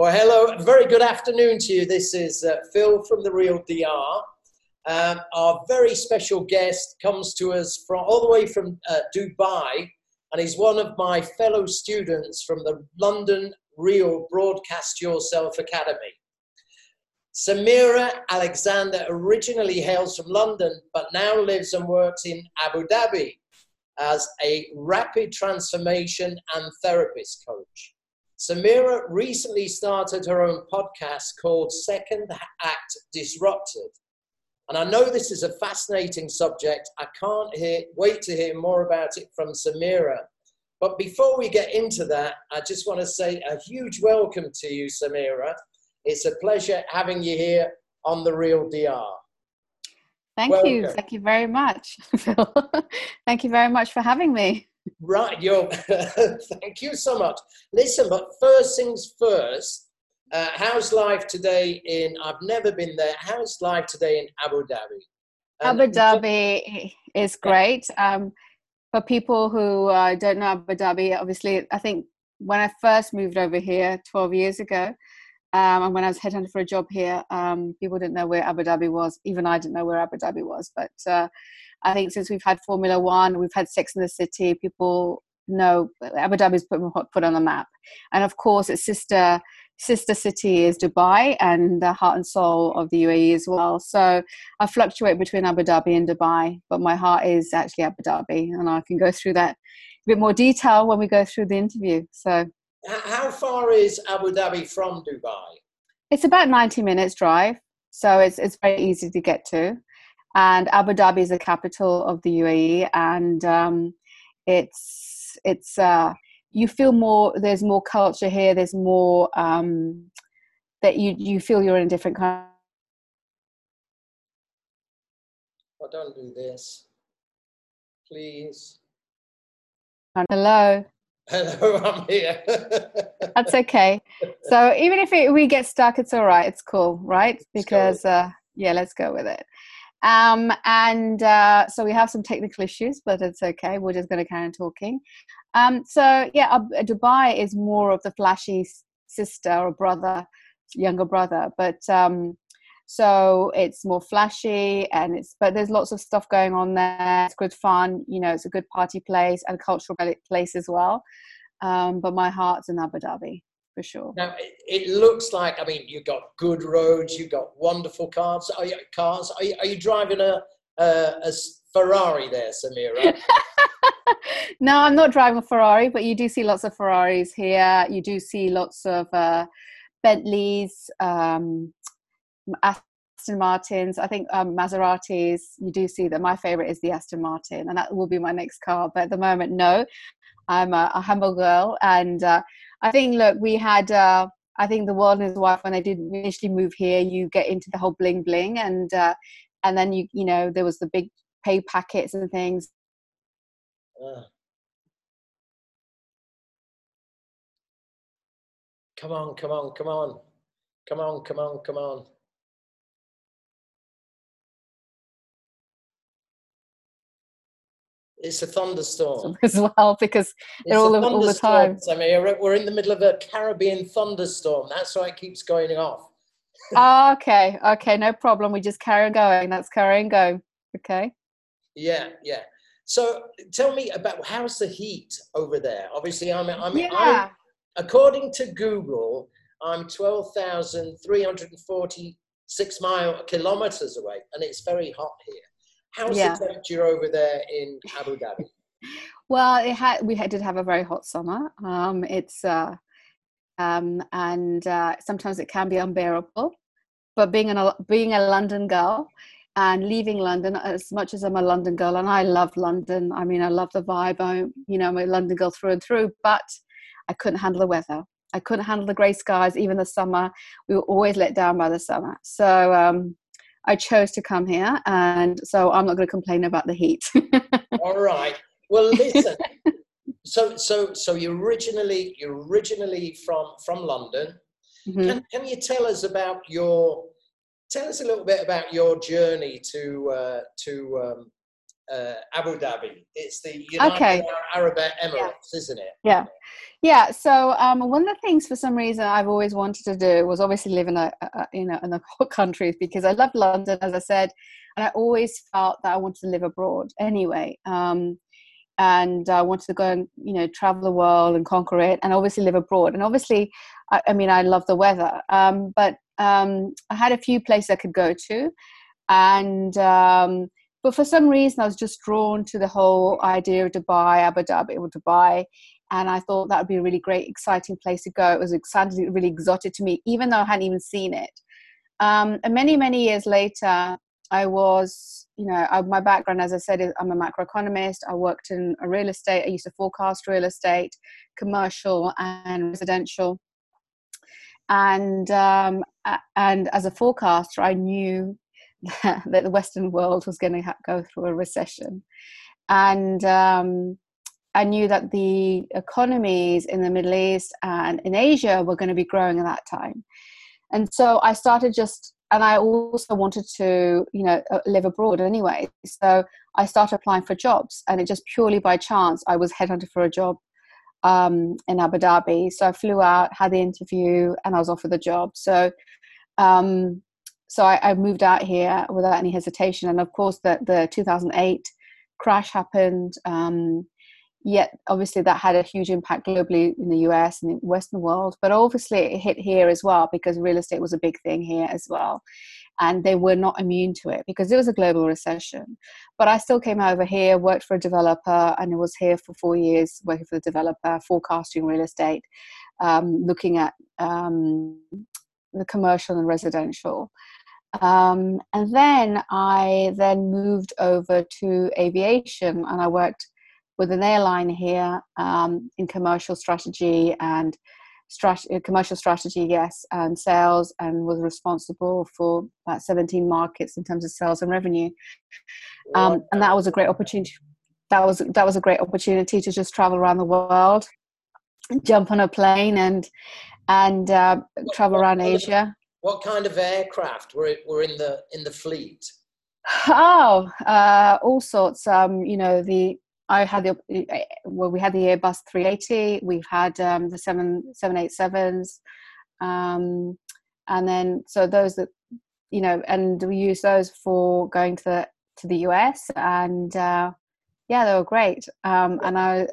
Well, hello, very good afternoon to you. This is uh, Phil from the Real DR. Um, our very special guest comes to us from all the way from uh, Dubai, and he's one of my fellow students from the London Real Broadcast Yourself Academy. Samira Alexander originally hails from London, but now lives and works in Abu Dhabi as a rapid transformation and therapist coach. Samira recently started her own podcast called Second Act Disrupted. And I know this is a fascinating subject. I can't hear, wait to hear more about it from Samira. But before we get into that, I just want to say a huge welcome to you, Samira. It's a pleasure having you here on The Real DR. Thank welcome. you. Thank you very much, Phil. Thank you very much for having me. Right, yo, thank you so much. Listen, but first things first, uh, how's life today in, I've never been there, how's life today in Abu Dhabi? And Abu Dhabi is great. Um, for people who uh, don't know Abu Dhabi, obviously, I think when I first moved over here 12 years ago, um, and when I was headhunted for a job here, um, people didn't know where Abu Dhabi was. Even I didn't know where Abu Dhabi was. But uh, I think since we've had Formula One, we've had Sex in the City, people know Abu Dhabi's put, put on the map. And of course, its sister sister city is Dubai and the heart and soul of the UAE as well. So I fluctuate between Abu Dhabi and Dubai, but my heart is actually Abu Dhabi, and I can go through that a bit more detail when we go through the interview. So, how far is Abu Dhabi from Dubai? It's about 90 minutes drive, so it's it's very easy to get to and Abu Dhabi is the capital of the UAE, and um, it's it's uh, you feel more. There's more culture here. There's more um, that you you feel you're in a different country. Oh, don't do this, please. Hello. Hello, I'm here. That's okay. So even if it, we get stuck, it's all right. It's cool, right? Because uh, yeah, let's go with it. Um, and uh, so we have some technical issues, but it's okay. We're just going to carry on talking. Um, so yeah, uh, Dubai is more of the flashy sister or brother, younger brother, but um, so it's more flashy and it's but there's lots of stuff going on there. It's good fun, you know. It's a good party place and cultural place as well. Um, but my heart's in Abu Dhabi for sure. Now it, it, looks like I mean you've got good roads, you've got wonderful cars. Are you, cars? Are you, are you driving a, a, a Ferrari there, Samira? no, I'm not driving a Ferrari, but you do see lots of Ferraris here. You do see lots of uh, Bentleys, um, Aston Martins. I think um, Maseratis. You do see that. My favorite is the Aston Martin, and that will be my next car. But at the moment, no. I'm a, a humble girl, and uh, I think, look, we had, uh, I think the world and his wife, when they did initially move here, you get into the whole bling bling and, uh, and then you, you know, there was the big pay packets and things. Uh. Come on, come on, come on. Come on, come on, come on. It's a thunderstorm as well because they're all, all the time. I mean, we're in the middle of a Caribbean thunderstorm. That's why it keeps going off. oh, okay, okay, no problem. We just carry on going. That's carry on going. Okay. Yeah, yeah. So tell me about how's the heat over there? Obviously, I'm, I'm, yeah. I'm according to Google, I'm 12,346 mile kilometers away, and it's very hot here. How's yeah. the temperature over there in Abu Dhabi? well, it had we had, did have a very hot summer. Um, it's uh, um, and uh, sometimes it can be unbearable. But being a being a London girl and leaving London, as much as I'm a London girl, and I love London. I mean, I love the vibe. I, you know, I'm a London girl through and through. But I couldn't handle the weather. I couldn't handle the grey skies, even the summer. We were always let down by the summer. So um, I chose to come here, and so I'm not going to complain about the heat. All right. Well, listen. so, so, so you originally you originally from from London. Mm-hmm. Can can you tell us about your tell us a little bit about your journey to uh, to um, uh, Abu Dhabi. It's the United okay. Arab Emirates, yeah. isn't it? Yeah, yeah. So um, one of the things, for some reason, I've always wanted to do was obviously live in a, a you know in the hot countries because I love London, as I said, and I always felt that I wanted to live abroad anyway. Um, and I wanted to go and you know travel the world and conquer it, and obviously live abroad. And obviously, I, I mean, I love the weather, um, but um, I had a few places I could go to, and um, but for some reason I was just drawn to the whole idea of Dubai, Abu Dhabi, or Dubai, and I thought that would be a really great, exciting place to go. It was exciting, really exotic to me, even though I hadn't even seen it. Um, and many, many years later, I was, you know, I, my background, as I said, is I'm a macroeconomist. I worked in real estate. I used to forecast real estate, commercial and residential. And um, and as a forecaster, I knew that the Western world was going to ha- go through a recession, and um, I knew that the economies in the Middle East and in Asia were going to be growing at that time. And so I started just and I also wanted to, you know, uh, live abroad anyway. So I started applying for jobs, and it just purely by chance I was headhunted for a job um, in Abu Dhabi. So I flew out, had the interview, and I was offered the job. So, um, so I, I, moved out here without any hesitation. And of course, the the 2008 crash happened. Um, yet obviously that had a huge impact globally in the US and the Western world, but obviously it hit here as well because real estate was a big thing here as well. And they were not immune to it because it was a global recession. But I still came over here, worked for a developer, and was here for four years working for the developer, forecasting real estate, um, looking at um, the commercial and residential. Um, and then I then moved over to aviation and I worked with an airline here um, in commercial strategy and strat- uh, commercial strategy, yes, and sales, and was responsible for about 17 markets in terms of sales and revenue. Um, and that was a great opportunity. That was that was a great opportunity to just travel around the world, jump on a plane, and and uh, travel around Asia. What kind of aircraft were were in the in the fleet? Oh, uh, all sorts. Um, you know the I had the well, we had the Airbus 380. We've had um, the seven seven eight sevens, um, and then so those that you know, and we use those for going to the to the US, and uh, yeah, they were great. Um, and I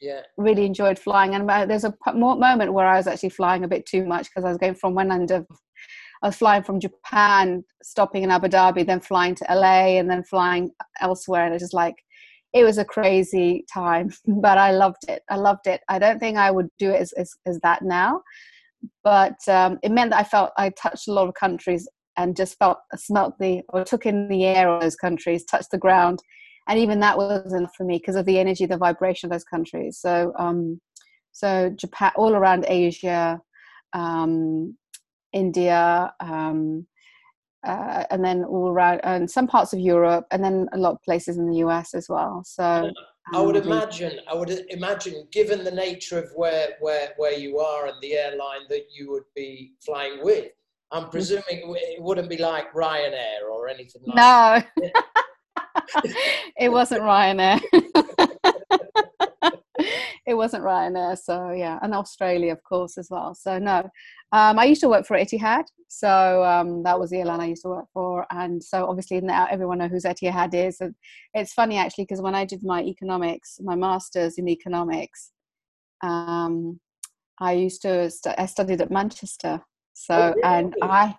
yeah. really enjoyed flying. And uh, there's a moment where I was actually flying a bit too much because I was going from one end of I was flying from Japan, stopping in Abu Dhabi, then flying to LA, and then flying elsewhere. And it's just like it was a crazy time, but I loved it. I loved it. I don't think I would do it as, as, as that now, but um, it meant that I felt I touched a lot of countries and just felt, smelt the, or took in the air of those countries, touched the ground. And even that was enough for me because of the energy, the vibration of those countries. So, um, so Japan, all around Asia, um, India, um, uh, and then all around and some parts of Europe, and then a lot of places in the US as well. So I would um, imagine, I would imagine, given the nature of where where where you are and the airline that you would be flying with, I'm mm. presuming it wouldn't be like Ryanair or anything like no. that. No, it wasn't Ryanair. it wasn't Ryanair. So yeah, and Australia, of course, as well. So no, um, I used to work for Etihad, so um, that was the airline I used to work for, and so obviously now everyone knows who Etihad is. And it's funny actually because when I did my economics, my masters in economics, um, I used to st- I studied at Manchester. So oh, really? and I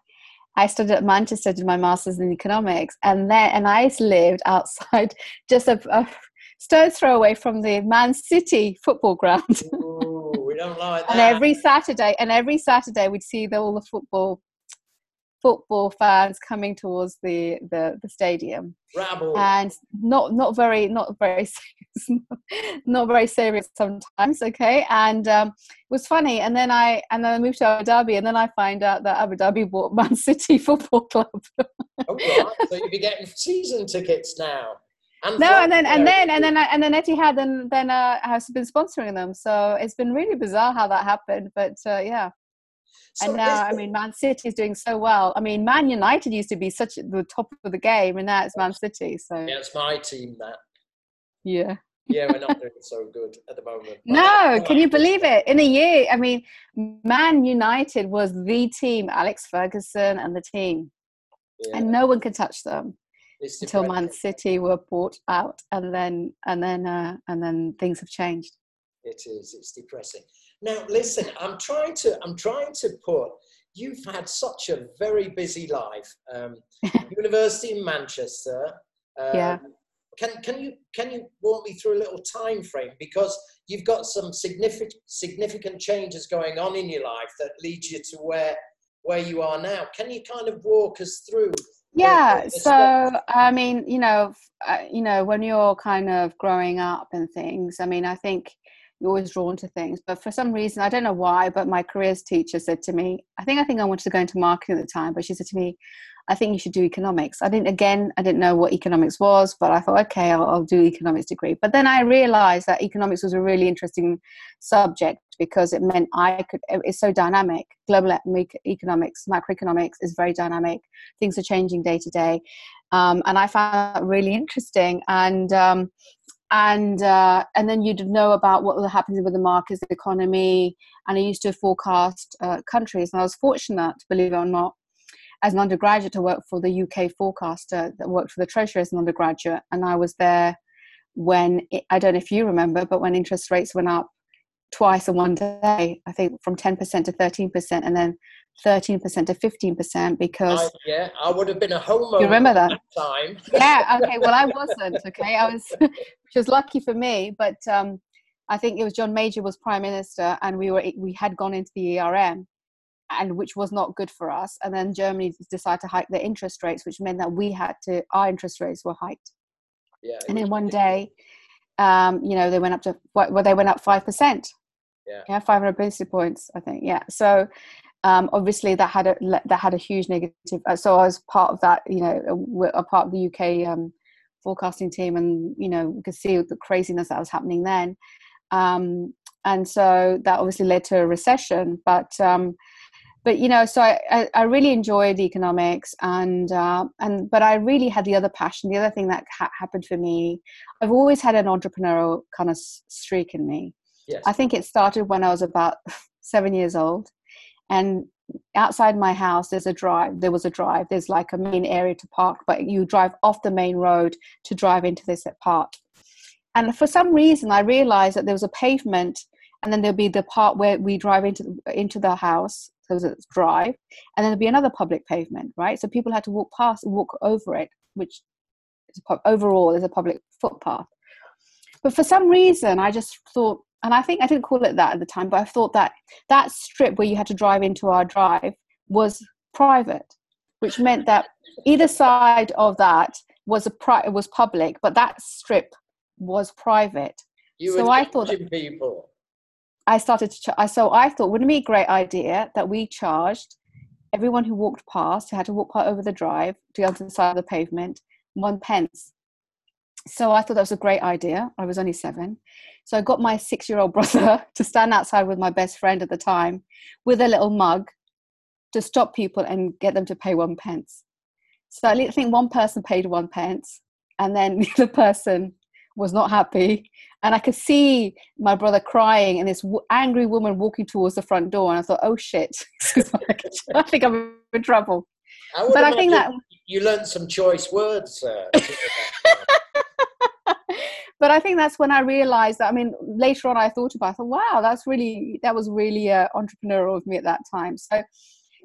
I studied at Manchester, did my masters in economics, and then and I lived outside just a, a stone's throw away from the Man City football ground. Ooh, we don't like that. and every Saturday, and every Saturday we'd see the, all the football football fans coming towards the the, the stadium Rabble. and not not very not very serious not very serious sometimes okay and um, it was funny and then i and then i moved to abu dhabi and then i find out that abu dhabi bought man city football club oh, right. so you'll be getting season tickets now and no, and then and then and then and then Etihad then then uh, has been sponsoring them. So it's been really bizarre how that happened, but uh, yeah. So and now, I mean, Man City is doing so well. I mean, Man United used to be such the top of the game, and now it's Man City. So yeah, it's my team that. Yeah. yeah, we're not doing so good at the moment. No, can you believe it? In a year, I mean, Man United was the team, Alex Ferguson and the team, yeah. and no one could touch them until Man City were bought out, and then and then uh, and then things have changed. It is. It's depressing. Now, listen. I'm trying to. I'm trying to put. You've had such a very busy life. Um, University in Manchester. Um, yeah. Can can you can you walk me through a little time frame because you've got some significant significant changes going on in your life that lead you to where where you are now. Can you kind of walk us through yeah so i mean you know uh, you know when you're kind of growing up and things i mean i think you're always drawn to things but for some reason i don't know why but my careers teacher said to me i think i think i wanted to go into marketing at the time but she said to me I think you should do economics. I didn't, again, I didn't know what economics was, but I thought, okay, I'll, I'll, do economics degree. But then I realized that economics was a really interesting subject because it meant I could, it's so dynamic. Global economics, macroeconomics is very dynamic. Things are changing day to day. Um, and I found that really interesting. And, um, and uh, and then you'd know about what was happening with the markets, the economy, and I used to forecast uh, countries. And I was fortunate, believe it or not, as an undergraduate to work for the UK forecaster that worked for the Treasury as an undergraduate. And I was there when, it, I don't know if you remember, but when interest rates went up twice in one day, I think from 10% to 13%, and then 13% to 15% because I, yeah i would have been a homo you remember that, that time. Yeah okay well i wasn't okay? I was which was lucky for me but um i think it was john major was prime minister and we were we had gone into the erm and which was not good for us. And then Germany decided to hike their interest rates, which meant that we had to our interest rates were hiked. Yeah. And then one day, um, you know, they went up to well, they went up five percent. Yeah. Yeah, five hundred basis points, I think. Yeah. So. Um, obviously, that had a that had a huge negative. Uh, so I was part of that, you know, a, a part of the UK um, forecasting team, and you know, we could see the craziness that was happening then. Um, and so that obviously led to a recession. But um, but you know so i i, really enjoyed economics and uh, and but i really had the other passion the other thing that ha- happened for me i've always had an entrepreneurial kind of streak in me yes. i think it started when i was about seven years old and outside my house there's a drive there was a drive there's like a main area to park but you drive off the main road to drive into this part and for some reason i realized that there was a pavement and then there'll be the part where we drive into into the house so it's drive, and then there'd be another public pavement, right? So people had to walk past, walk over it, which is overall is a public footpath. But for some reason, I just thought, and I think I didn't call it that at the time, but I thought that that strip where you had to drive into our drive was private, which meant that either side of that was a pri- was public, but that strip was private. You so I thought that, people. I started to, ch- I, so I thought, wouldn't it be a great idea that we charged everyone who walked past, who had to walk over the drive to the other side of the pavement, one pence. So I thought that was a great idea. I was only seven. So I got my six year old brother to stand outside with my best friend at the time with a little mug to stop people and get them to pay one pence. So I think one person paid one pence and then the other person was not happy and I could see my brother crying and this w- angry woman walking towards the front door. And I thought, oh shit, I think I'm in trouble. I but I think that you learned some choice words. Uh, but I think that's when I realized that. I mean, later on, I thought about. It, I thought, wow, that's really that was really uh, entrepreneurial of me at that time. So,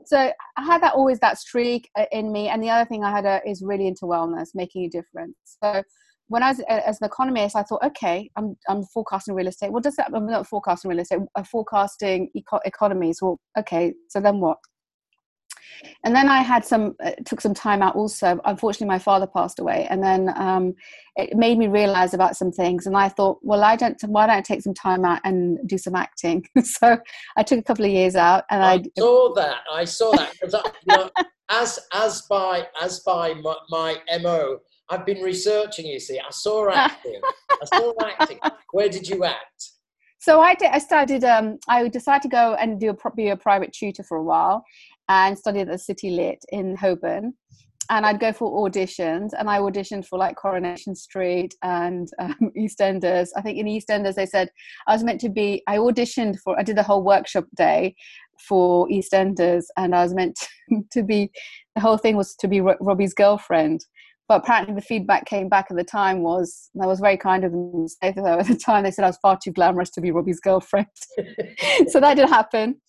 so I had that always that streak uh, in me. And the other thing I had uh, is really into wellness, making a difference. So when I was as an economist, I thought, okay, I'm, I'm forecasting real estate. What does that? I'm not forecasting real estate. I'm forecasting eco- economies. Well, okay, so then what? And then I had some uh, took some time out. Also, unfortunately, my father passed away, and then um, it made me realize about some things. And I thought, well, I don't. Why don't I take some time out and do some acting? so I took a couple of years out, and I, I saw that. I saw that because you know, as as by as by my, my mo I've been researching, you see. I saw acting. I saw acting. Where did you act? so I did. I started. Um, I decided to go and do a, be a private tutor for a while, and studied at the City Lit in Holborn. And I'd go for auditions, and I auditioned for like Coronation Street and um, EastEnders. I think in EastEnders they said I was meant to be. I auditioned for. I did a whole workshop day for EastEnders, and I was meant to, to be. The whole thing was to be Robbie's girlfriend but apparently the feedback came back at the time was that was very kind of them say though at the time they said I was far too glamorous to be Robbie's girlfriend. So that did happen.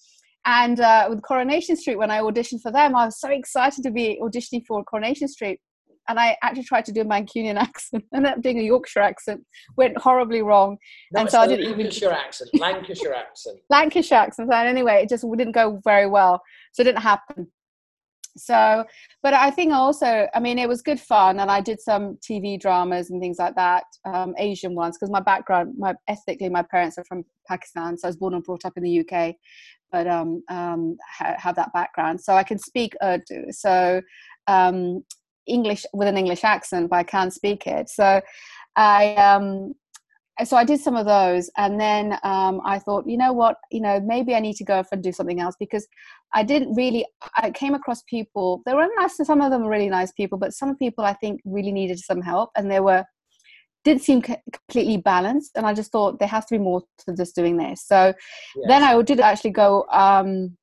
And uh, with Coronation Street when I auditioned for them I was so excited to be auditioning for Coronation Street. And I actually tried to do a Mancunian accent. Ended up doing a Yorkshire accent. Went horribly wrong. No, and so I didn't Lancashire even accent Lancashire accent. Lancashire accent. And anyway it just didn't go very well. So it didn't happen so but i think also i mean it was good fun and i did some tv dramas and things like that um, asian ones because my background my ethnically my parents are from pakistan so i was born and brought up in the uk but um, um ha- have that background. So i can speak urdu so um english with an english accent but i can't speak it. So i um so I did some of those, and then um, I thought, you know what, you know, maybe I need to go off and do something else because I didn't really. I came across people. They were nice. Some of them were really nice people, but some people I think really needed some help, and they were didn't seem completely balanced. And I just thought there has to be more to just doing this. So yes. then I did actually go. Um,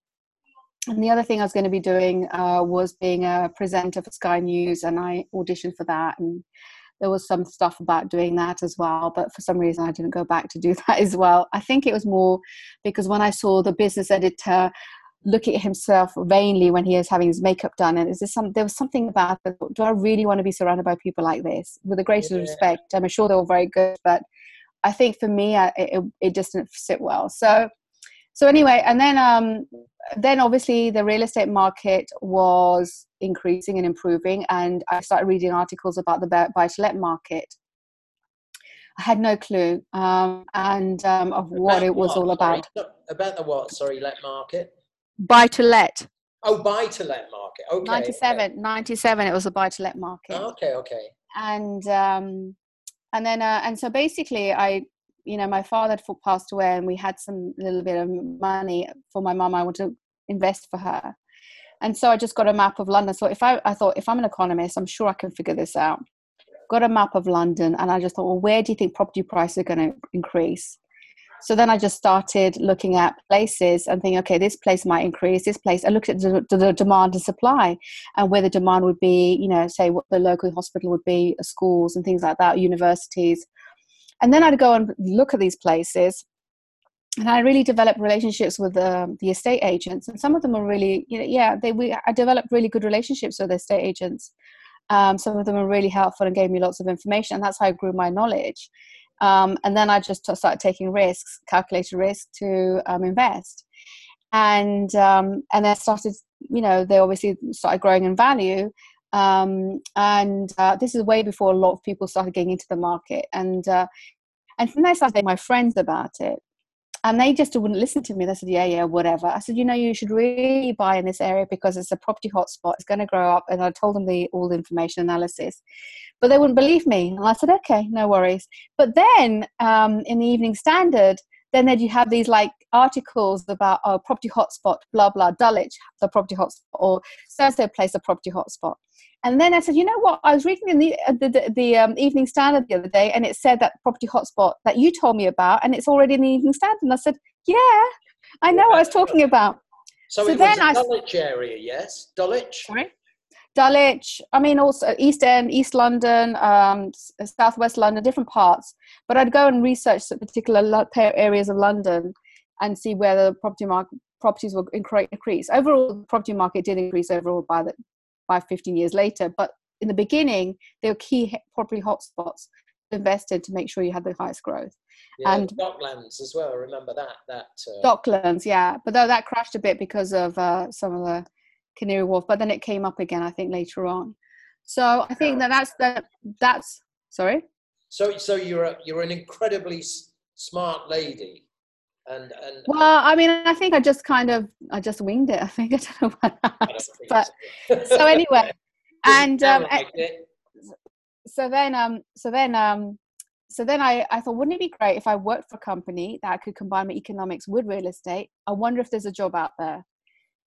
and the other thing I was going to be doing uh, was being a presenter for Sky News, and I auditioned for that and there was some stuff about doing that as well but for some reason i didn't go back to do that as well. I think it was more because when i saw the business editor looking at himself vainly when he is having his makeup done and is there some there was something about it, do i really want to be surrounded by people like this? With the greatest yeah. respect i'm sure they were very good but i think for me I, it, it just didn't sit well. So so anyway and then um then obviously the real estate market was increasing and improving and i started reading articles about the buy to let market i had no clue um, and um, of what it was what? all about sorry. about the what sorry let market buy to let oh buy to let market okay 97 okay. 97 it was a buy to let market okay okay and um and then uh, and so basically i you know, my father had passed away and we had some little bit of money for my mum. I wanted to invest for her. And so I just got a map of London. So if I, I thought, if I'm an economist, I'm sure I can figure this out. Got a map of London and I just thought, well, where do you think property prices are going to increase? So then I just started looking at places and thinking, okay, this place might increase, this place. I looked at the, the, demand and supply and where the demand would be, you know, say what the local hospital would be, schools and things like that, universities. And then I'd go and look at these places. And I really developed relationships with the, the estate agents, and some of them are really, you know, yeah, they we I developed really good relationships with estate agents. Um, some of them were really helpful and gave me lots of information, and that's how I grew my knowledge. Um, and then I just started taking risks, calculated risk to um, invest, and um, and then started, you know, they obviously started growing in value, um, and uh, this is way before a lot of people started getting into the market. And uh, and I started my friends about it. And they just wouldn't listen to me. They said yeah yeah whatever. I said you know you should really buy in this area because it's a property hotspot. It's going to grow up. And i told them the all the information analysis. But they wouldn't believe me. And i said okay no worries. But then um, in the evening standard then then you have these like articles about oh, property hotspot blah blah dulwich the property hotspot or so so place a property hotspot and then I said, you know what? I was reading in the uh, the, the, the um, Evening Standard the other day, and it said that property hotspot that you told me about, and it's already in the Evening Standard. And I said, yeah, I know yeah. what I was talking about. So, so it then was Dulwich I, area, yes, Dulwich. Sorry. Dulwich. I mean, also East End, East London, um, Southwest London, different parts. But I'd go and research the particular areas of London and see where the property market properties will increase. Overall, the property market did increase overall by the by 15 years later. But in the beginning, they were key property hotspots invested to make sure you had the highest growth. Yeah, and Docklands as well. Remember that. That uh... Docklands, yeah. But though that crashed a bit because of uh, some of the Canary Wharf, but then it came up again. I think later on. So I think that that's the that's sorry. So so you're a, you're an incredibly smart lady. And, and well i mean i think i just kind of i just winged it i think i don't know what happened but so anyway and um, like so then um so then um so then I, I thought, wouldn't it be great if I worked for a company that could combine my economics with real estate? I wonder if there's a job out there.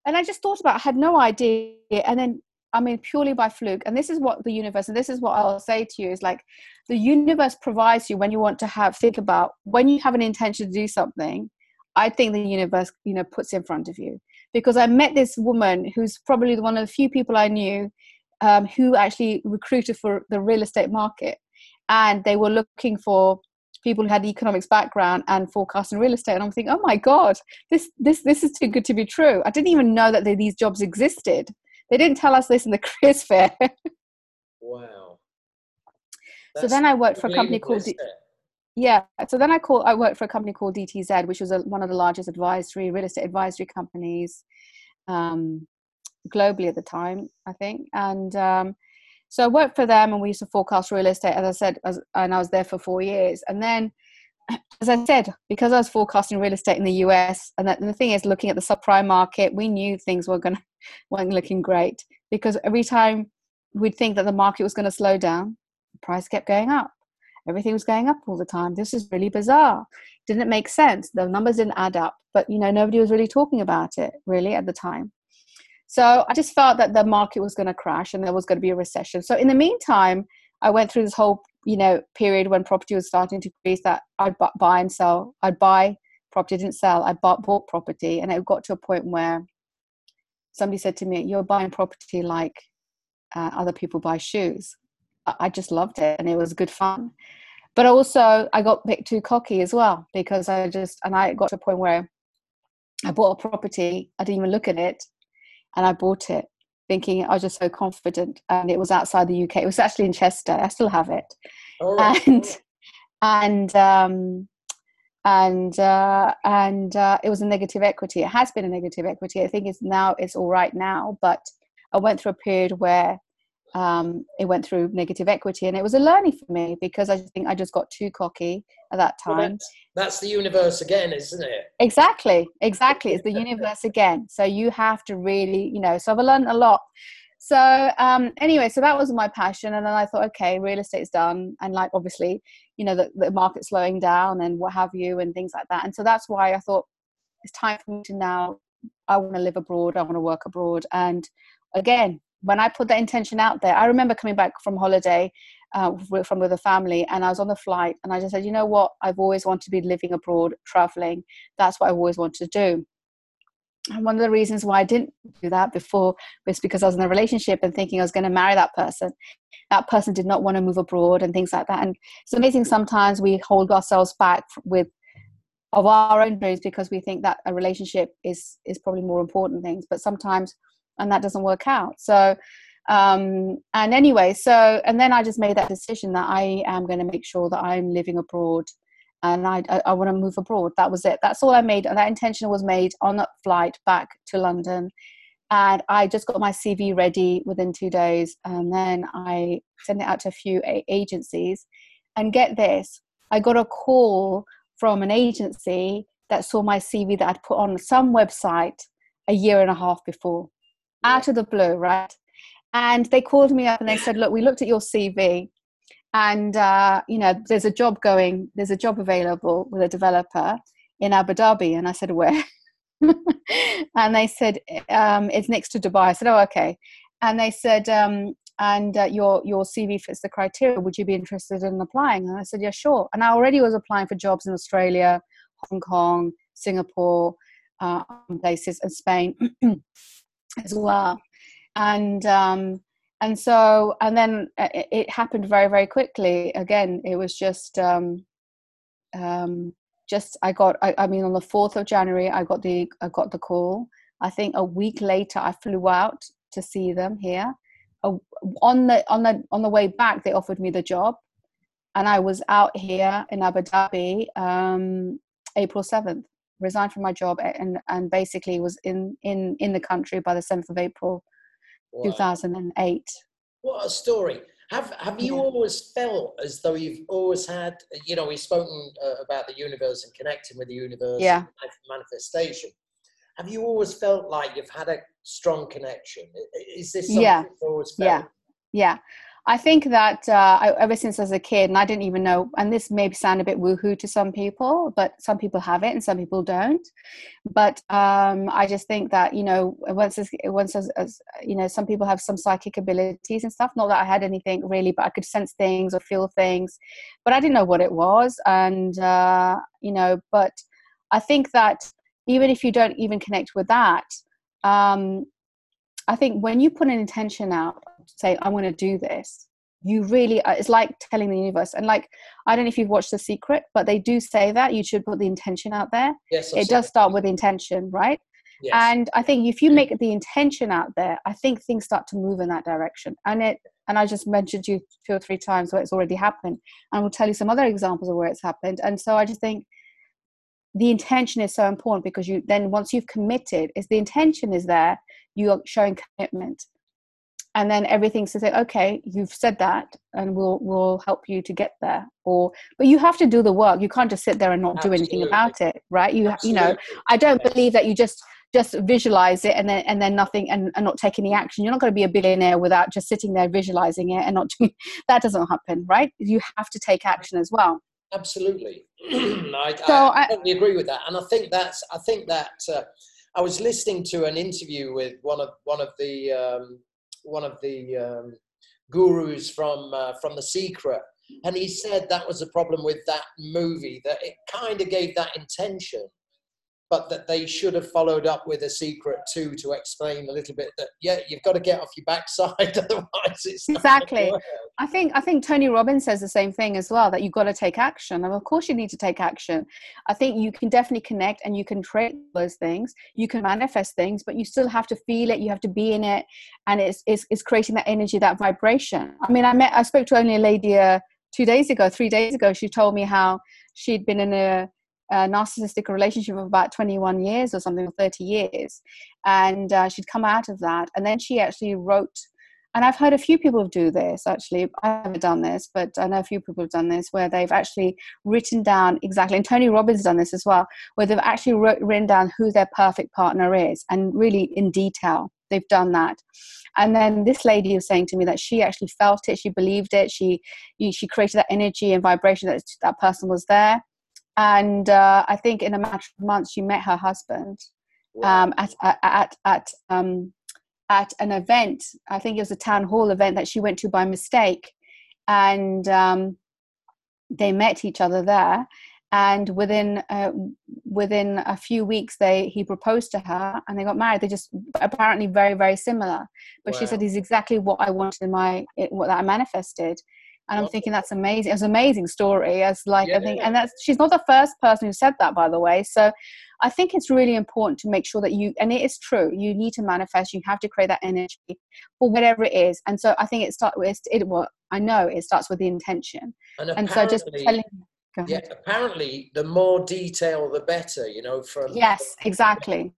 And I just thought about, it, I had no idea. And then, I mean, purely by fluke. And this is what the universe, and this is what I'll say to you is like, the universe provides you when you want to have, think about when you have an intention to do something. I think the universe, you know, puts in front of you. Because I met this woman who's probably one of the few people I knew um, who actually recruited for the real estate market and they were looking for people who had economics background and forecasting real estate and i'm thinking oh my god this this this is too good to be true. I didn't even know that they, these jobs existed. They didn't tell us this in the careers fair. Wow. That's so then i worked for a company called D- yeah so then i called i worked for a company called dtz which was a, one of the largest advisory real estate advisory companies um, globally at the time i think. And um, so I worked for them and we used to forecast real estate, as I said, as, and I was there for four years. And then, as I said, because I was forecasting real estate in the US, and, that, and the thing is, looking at the subprime market, we knew things were going to weren't looking great because every time we'd think that the market was going to slow down, the price kept going up. Everything was going up all the time. This is really bizarre. Didn't make sense. The numbers didn't add up, but you know nobody was really talking about it really at the time. So I just felt that the market was going to crash and there was going to be a recession. So in the meantime, I went through this whole you know period when property was starting to increase that I'd buy and sell. I'd buy property, didn't sell. I bought, bought property, and it got to a point where somebody said to me, "You're buying property like uh, other people buy shoes." I just loved it, and it was good fun. But also, I got a bit too cocky as well because I just and I got to a point where I bought a property. I didn't even look at it and I bought it thinking I was just so confident. And it was outside the UK. It was actually in Chester. I still have it. Right. And and um, and uh, and uh, it was a negative equity. It has been a negative equity. I think it's now it's all right now, but I went through a period where um, it went through negative equity and it was a learning for me because i think i just got too cocky at that time well, that's, that's, the universe again isn't it? Exactly exactly it's the universe again. So you have to really you know so i've learned a lot. So um, anyway so that was my passion and then i thought okay real estate's done and like obviously you know the, the market's slowing down and what have you and things like that. And so that's why i thought it's time for me to now i want to live abroad i want to work abroad and again when I put that intention out there, I remember coming back from holiday uh, from with a family, and I was on the flight, and I just said, you know what, I've always wanted to be living abroad, traveling. That's what I've always wanted to do. And one of the reasons why I didn't do that before was because I was in a relationship and thinking I was going to marry that person. That person did not want to move abroad and things like that. And it's amazing sometimes we hold ourselves back with of our own dreams because we think that a relationship is is probably more important things. But sometimes and that doesn't work out. So um and anyway so and then i just made that decision that i am going to make sure that i'm living abroad and i i, I want to move abroad. That was it. That's all i made and that intention was made on a flight back to london. And i just got my cv ready within two days and then i sent it out to a few agencies. And get this i got a call from an agency that saw my cv that i'd put on some website a year and a half before out of the blue, right? And they called me up and they said, "Look, we looked at your CV, and uh, you know, there's a job going, there's a job available with a developer in Abu Dhabi." And I said, "Where?" and they said, um, "It's next to Dubai." I said, "Oh, okay." And they said, um, "And uh, your your CV fits the criteria. Would you be interested in applying?" And I said, "Yeah, sure." And I already was applying for jobs in Australia, Hong Kong, Singapore, uh, places, and Spain. as well. And um and so and then uh, it, it happened very very quickly. Again it was just um um just i got I, I mean on the 4th of january i got the i got the call. I think a week later i flew out to see them here. Uh, on the on the on the way back they offered me the job. And i was out here in abu dhabi um april 7th resigned from my job and and basically was in in in the country by the 7th of april wow. 2008 what a story. Have have you yeah. always felt as though you've always had you know we've spoken uh, about the universe and connecting with the universe yeah. manifestation. Have you always felt like you've had a strong connection? Is this something yeah. always felt? yeah yeah I think that uh, I, ever since I was a kid, and I didn't even know, and this may sound a bit woohoo to some people, but some people have it and some people don't. But um, I just think that you know, once as, once as, as, you know, some people have some psychic abilities and stuff. Not that I had anything really, but I could sense things or feel things, but I didn't know what it was, and uh, you know, but I think that even if you don't even connect with that. Um, I think when you put an intention out, say, I want to do this, you really, uh, it's like telling the universe. And like, I don't know if you've watched The Secret, but they do say that you should put the intention out there. Yes, it does start with intention, right? Yes. And I think if you make the intention out there, I think things start to move in that direction. And it, and I just mentioned you two or three times where it's already happened. And we'll tell you some other examples of where it's happened. And so I just think the intention is so important because you then once you've committed, is the intention is there, you are showing commitment and then everything's to say okay you've said that and we'll we'll help you to get there. Or but you have to do the work. You can't just sit there and not Absolutely. do anything about it right? You Absolutely. you know i don't believe that you just just visualize it and then and then nothing and, and not take any action. You're not going to be a billionaire without just sitting there visualizing it and not doing that doesn't happen right? You have to take action as well. Absolutely. I, so I, I, totally agree with that. And i think that's i think that uh, I was listening to an interview with one of one of the um, one of the um, gurus from uh, from The Secret, and he said that was a problem with that movie that it kind of gave that intention, but that they should have followed up with a secret too to explain a little bit that yeah you've got to get off your backside otherwise it's exactly. i think i think tony robbins says the same thing as well that you've got to take action. And of course you need to take action. I think you can definitely connect and you can create those things. You can manifest things but you still have to feel it you have to be in it and it's it's, it's creating that energy that vibration. I mean i met i spoke to only a lady uh, two days ago three days ago. She told me how she'd been in a a narcissistic relationship of about 21 years or something, or 30 years. And uh, she'd come out of that. And then she actually wrote, and I've heard a few people do this actually. I haven't done this, but I know a few people have done this where they've actually written down exactly, and Tony Robbins done this as well, where they've actually wrote, written down who their perfect partner is and really in detail. They've done that. And then this lady was saying to me that she actually felt it, she believed it, she she created that energy and vibration that that person was there and uh, I think in a matter of months she met her husband wow. um, at at at um, at an event. I think it was a town hall event that she went to by mistake, and um, they met each other there. And within uh, within a few weeks, they he proposed to her, and they got married. They just apparently very very similar. But wow. she said, "He's exactly what I wanted in my what I manifested." And I'm thinking that's amazing. It's an amazing story. As like yeah, I think, and that's she's not the first person who said that, by the way. So I think it's really important to make sure that you, and it is true, you need to manifest. You have to create that energy for whatever it is. And so I think it starts with it. What I know it starts with the intention. And, and so just telling. Yeah, apparently, the more detail, the better. You know, from yes, exactly.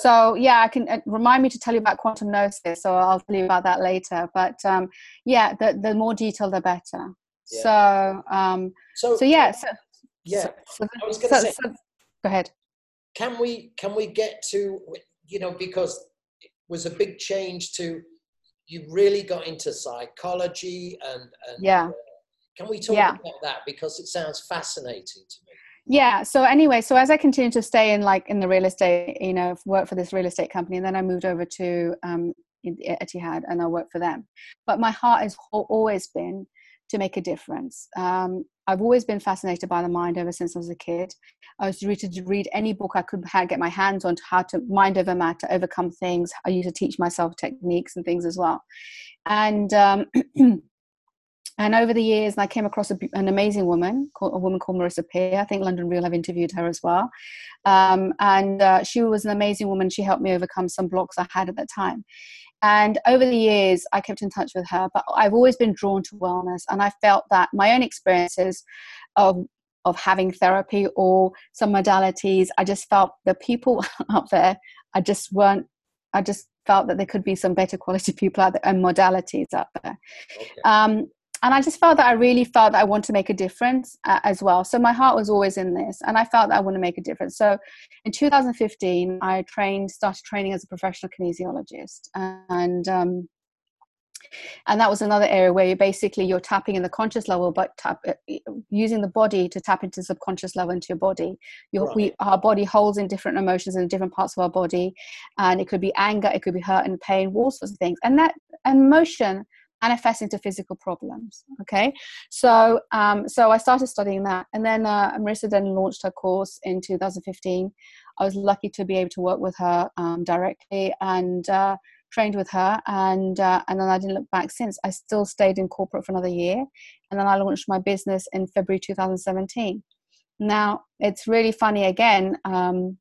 So yeah, I can uh, remind me to tell you about quantum gnosis. So I'll tell you about that later. But um, yeah, the the more detail, the better. Yeah. So um, so so yeah. So, yeah, so, so, I was going to say. go ahead. Can we can we get to you know because it was a big change to you really got into psychology and, and yeah. Uh, can we talk yeah. about that because it sounds fascinating to me? Yeah so anyway so as i continued to stay in like in the real estate you know work for this real estate company and then i moved over to um etihad and i worked for them. But my heart has always been to make a difference. Um, i've always been fascinated by the mind ever since i was a kid. I was ready to read any book i could get my hands on to how to mind over matter overcome things. I used to teach myself techniques and things as well. And um, And over the years, I came across a, an amazing woman, a woman called Marissa Peer. I think London Real have interviewed her as well. Um, and uh, she was an amazing woman. She helped me overcome some blocks I had at that time. And over the years, I kept in touch with her. But I've always been drawn to wellness, and I felt that my own experiences of of having therapy or some modalities, I just felt the people out there, I just weren't. I just felt that there could be some better quality people out there and modalities out there. Okay. Um, and I just felt that I really felt that I want to make a difference uh, as well. So my heart was always in this, and I felt that I want to make a difference. So in 2015, I trained, started training as a professional kinesiologist, and um, and that was another area where you basically you're tapping in the conscious level but tap, uh, using the body to tap into subconscious level into your body your, right. we, our body holds in different emotions in different parts of our body and it could be anger it could be hurt and pain all sorts of things and that emotion manifests into physical problems okay so um, so i started studying that and then uh, marissa then launched her course in 2015 i was lucky to be able to work with her um, directly and uh, trained with her and uh, and then I didn't look back since. I still stayed in corporate for another year and then I launched my business in February 2017. Now it's really funny again um,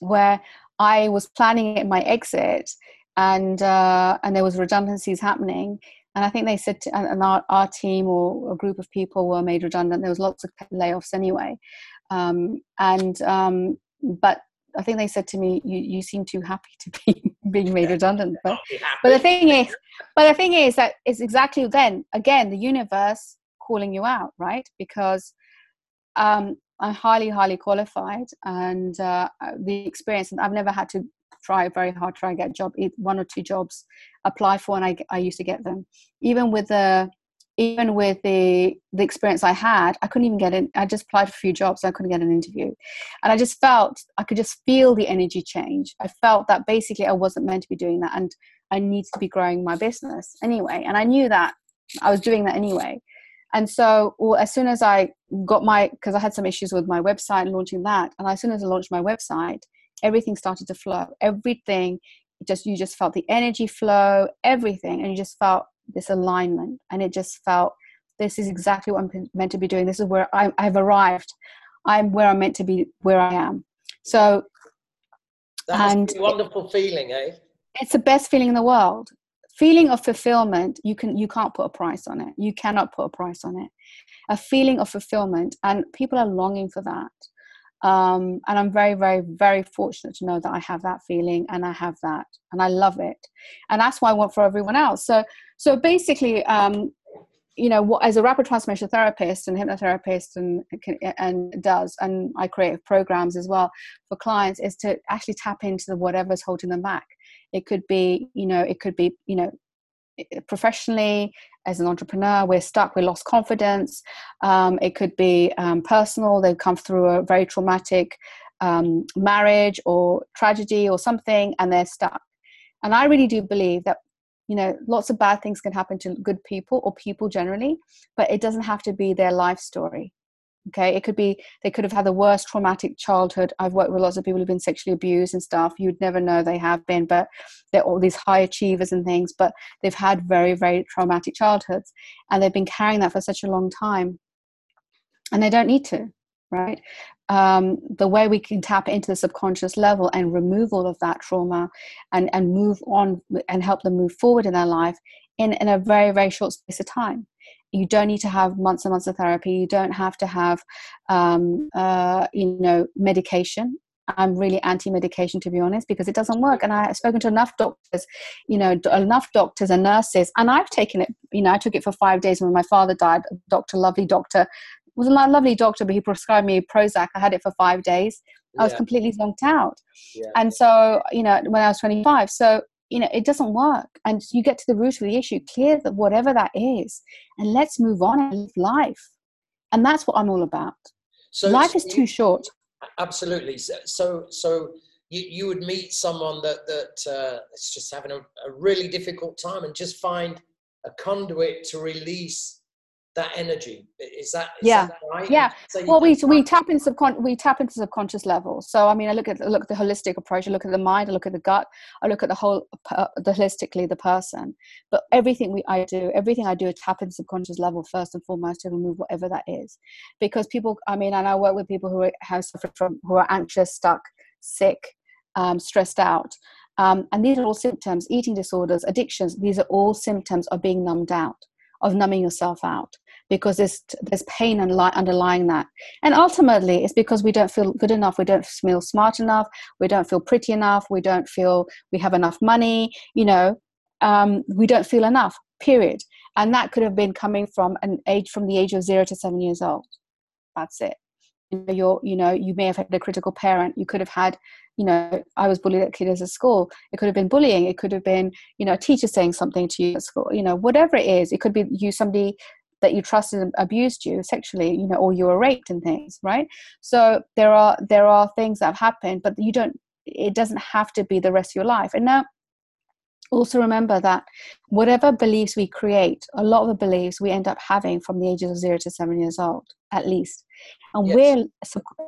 where I was planning my exit and uh, and there was redundancies happening and I think they said to, and our, our team or a group of people were made redundant. There was lots of layoffs anyway, um, and um, but I think they said to me, "You you seem too happy to be being made redundant." But but the thing is, but the thing is that it's exactly then again the universe calling you out, right? Because um, I'm highly highly qualified, and uh, the experience, and I've never had to try very hard try and get a job, one or two jobs, apply for, and I I used to get them. Even with the even with the the experience I had, I couldn't even get in. I just applied for a few jobs, I couldn't get an interview, and I just felt I could just feel the energy change. I felt that basically I wasn't meant to be doing that, and I needed to be growing my business anyway. And I knew that I was doing that anyway. And so, well, as soon as I got my, because I had some issues with my website and launching that, and as soon as I launched my website, everything started to flow. Everything, just you just felt the energy flow, everything, and you just felt this alignment and it just felt this is exactly what i'm meant to be doing. This is where I, i've arrived. I'm where i'm meant to be where i am. So that's and a wonderful feeling eh? It's the best feeling in the world. Feeling of fulfillment you can you can't put a price on it. You cannot put a price on it. A feeling of fulfillment and people are longing for that um, and i'm very very very fortunate to know that i have that feeling and i have that and i love it. And that's why i want for everyone else. So so basically um, you know what as a rapid transformation therapist and hypnotherapist and and does and i create programs as well for clients is to actually tap into the whatever's holding them back. It could be you know it could be you know professionally as an entrepreneur we're stuck we lost confidence. Um, it could be um, personal they've come through a very traumatic um, marriage or tragedy or something and they're stuck. And i really do believe that you know lots of bad things can happen to good people or people generally but it doesn't have to be their life story okay? It could be they could have had the worst traumatic childhood. I've worked with lots of people who've been sexually abused and stuff. You'd never know they have been but they're all these high achievers and things but they've had very very traumatic childhoods and they've been carrying that for such a long time and they don't need to right? Um, the way we can tap into the subconscious level and remove all of that trauma and, and move on and help them move forward in their life in, in a very very short space of time you don't need to have months and months of therapy. You don't have to have um, uh, you know medication. I'm really anti-medication to be honest because it doesn't work. And i've spoken to enough doctors you know enough doctors and nurses and i've taken it you know i took it for five days when my father died dr lovely doctor was a lovely doctor but he prescribed me prozac. I had it for five days. I was completely zonked out. Yeah. and so you know when i was 25 so you know it doesn't work. And you get to the root of the issue clear that whatever that is and let's move on and live life. And that's what i'm all about. So life is too short. Absolutely. So so, you, you would meet someone that that uh, is just having a, a really difficult time and just find a conduit to release that energy. Is that is yeah. that right? Yeah. So well we we tap into subcon- we tap into subconscious levels. so i mean i look at look at the holistic approach i look at the mind i look at the gut i look at the whole uh, the holistically the person. But everything we i do everything i do is tap into subconscious level first and foremost to remove whatever that is. Because people i mean and i work with people who have suffered from who are anxious stuck sick um, stressed out. Um, and these are all symptoms. Eating disorders addictions these are all symptoms of being numbed out of numbing yourself out because there's there's pain underlying that. And ultimately it's because we don't feel good enough we don't feel smart enough we don't feel pretty enough we don't feel we have enough money you know um, we don't feel enough period. And that could have been coming from an age from the age of zero to seven years old. That's it. You're you know you may have had a critical parent you could have had you know i was bullied at at school. It could have been bullying it could have been you know a teacher saying something to you at school you know whatever it is. It could be you somebody that you trusted abused you sexually you know or you were raped and things right? So there are there are things that have happened but you don't it doesn't have to be the rest of your life. And now also remember that whatever beliefs we create a lot of the beliefs we end up having from the ages of 0 to 7 years old at least. And yes. we're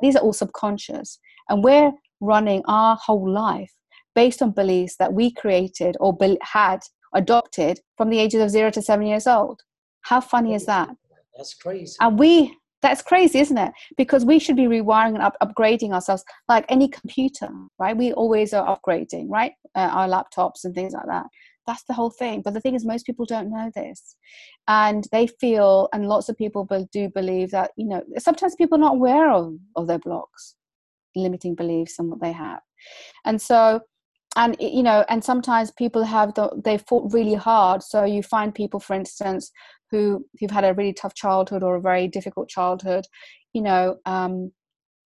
these are all subconscious. And we're running our whole life based on beliefs that we created or be- had adopted from the ages of 0 to 7 years old how funny is that? That's crazy. And we, that's crazy, isn't it? Because we should be rewiring and up, upgrading ourselves like any computer, right? We always are upgrading, right? Uh, our laptops and things like that. That's the whole thing. But the thing is, most people don't know this. And they feel, and lots of people do believe that, you know, sometimes people are not aware of, of their blocks, limiting beliefs and what they have. And so and you know and sometimes people have the, they fought really hard so you find people for instance who who've had a really tough childhood or a very difficult childhood you know um,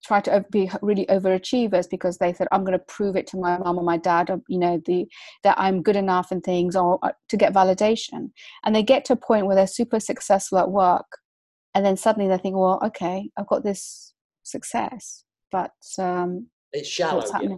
try to be really overachievers because they said i'm going to prove it to my mom or my dad or you know the that i'm good enough and things or uh, to get validation. And they get to a point where they're super successful at work and then suddenly they think well okay i've got this success but um it's shallow yeah.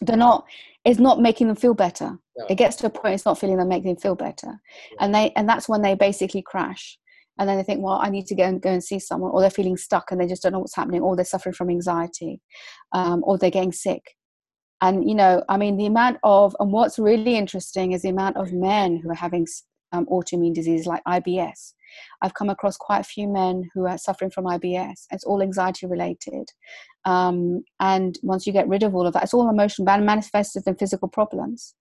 they're not it's not making them feel better. No. it gets to a point it's not feeling them making them feel better. Yeah. and they and that's when they basically crash. And then they think well i need to go and go and see someone or they're feeling stuck and they just don't know what's happening or they're suffering from anxiety um, or they're getting sick. And you know i mean the amount of and what's really interesting is the amount of men who are having um, autoimmune disease like ibs I've come across quite a few men who are suffering from IBS. It's all anxiety related. Um, and once you get rid of all of that, it's all emotional, manifested in physical problems.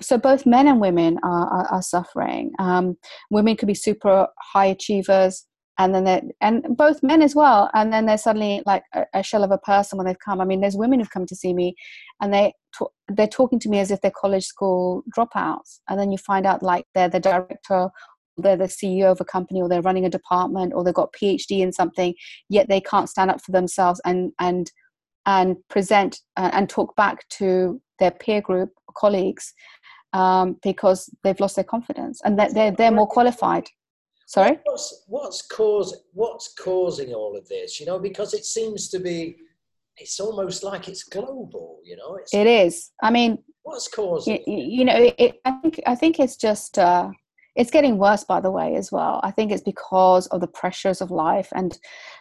So both men and women are, are, are suffering. Um, women could be super high achievers, and then they and both men as well. And then they're suddenly like a, a, shell of a person when they've come. I mean, there's women who've come to see me, and they they're talking to me as if they're college school dropouts, and then you find out like they're the director they're the CEO of a company or they're running a department or they've got PhD in something, yet they can't stand up for themselves and and and present uh, and talk back to their peer group colleagues um, because they've lost their confidence and that they're, they're more qualified. Sorry. What's what's cause what's causing all of this? You know, because it seems to be, it's almost like it's global. You know, it's, it is. I mean, what's causing? You, you know, it, I think I think it's just. Uh, it's getting worse by the way as well. I think it's because of the pressures of life and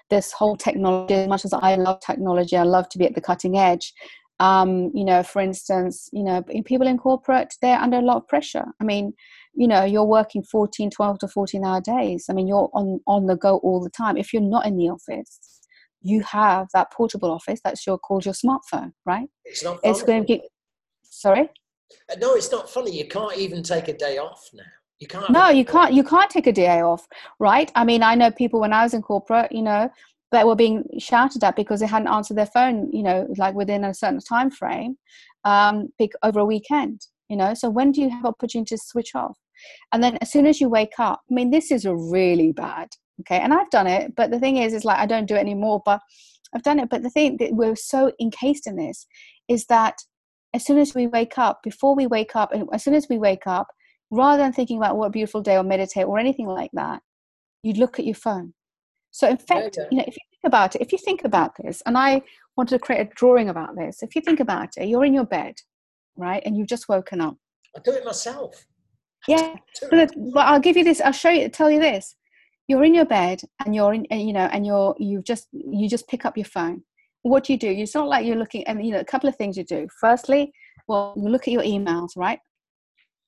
this whole technology as much as i love technology i love to be at the cutting edge. Um, you know for instance you know people in corporate they're under a lot of pressure. I mean you know you're working 14 12 to 14 hour days. I mean you're on on the go all the time. If you're not in the office you have that portable office that's your called your smartphone right? It's not it's going to get sorry? Uh, no it's not funny. You can't even take a day off now you can't. No, you can't. You can't take a day off, right? I mean, I know people when I was in corporate, you know, that were being shouted at because they hadn't answered their phone, you know, like within a certain time frame, um, over a weekend. You know, so when do you have opportunity to switch off? And then as soon as you wake up, I mean, this is a really bad. Okay, and I've done it, but the thing is, is like I don't do it anymore. But I've done it. But the thing that we're so encased in this is that as soon as we wake up, before we wake up, and as soon as we wake up, rather than thinking about what a beautiful day or meditate or anything like that, you'd look at your phone. So in fact, you know, if you think about it, if you think about this, and I wanted to create a drawing about this, if you think about it, you're in your bed, right, and you've just woken up. I do it myself. Yeah, but, but I'll give you this. I'll show you. Tell you this. You're in your bed, and you're in, and, you know, and you're you've just you just pick up your phone. What do you do? It's not like you're looking, and you know, a couple of things you do. Firstly, well, you look at your emails, right?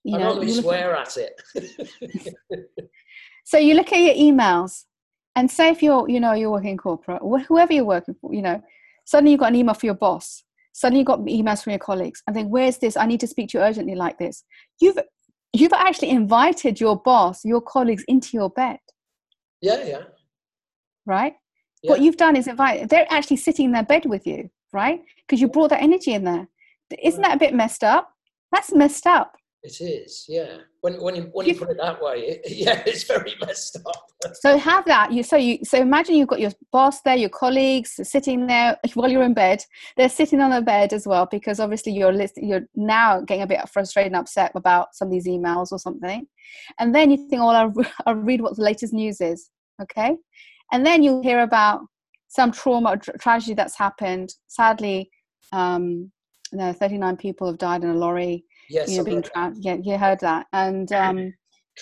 You I know, swear at, at it. so you look at your emails and say if you're, you know, you're working corporate, whoever you're working for, you know, suddenly you've got an email from your boss. Suddenly you've got emails from your colleagues and then where's this? I need to speak to you urgently like this. You've you've actually invited your boss, your colleagues into your bed. Yeah, yeah. Right? Yeah. What you've done is invite they're actually sitting in their bed with you, right? Because you brought that energy in there. Isn't that a bit messed up? That's messed up It is, yeah. When when you when you, you put it that way, it, yeah, it's very messed up. so have that. You so you so imagine you've got your boss there, your colleagues sitting there while you're in bed. They're sitting on the bed as well because obviously you're list, you're now getting a bit frustrated and upset about some of these emails or something, and then you think, "Oh, I'll, I'll read what the latest news is." Okay, and then you'll hear about some trauma or tra- tragedy that's happened. Sadly, um, no, 39 people have died in a lorry Yes, you know, being tra- yeah, you heard that, and um,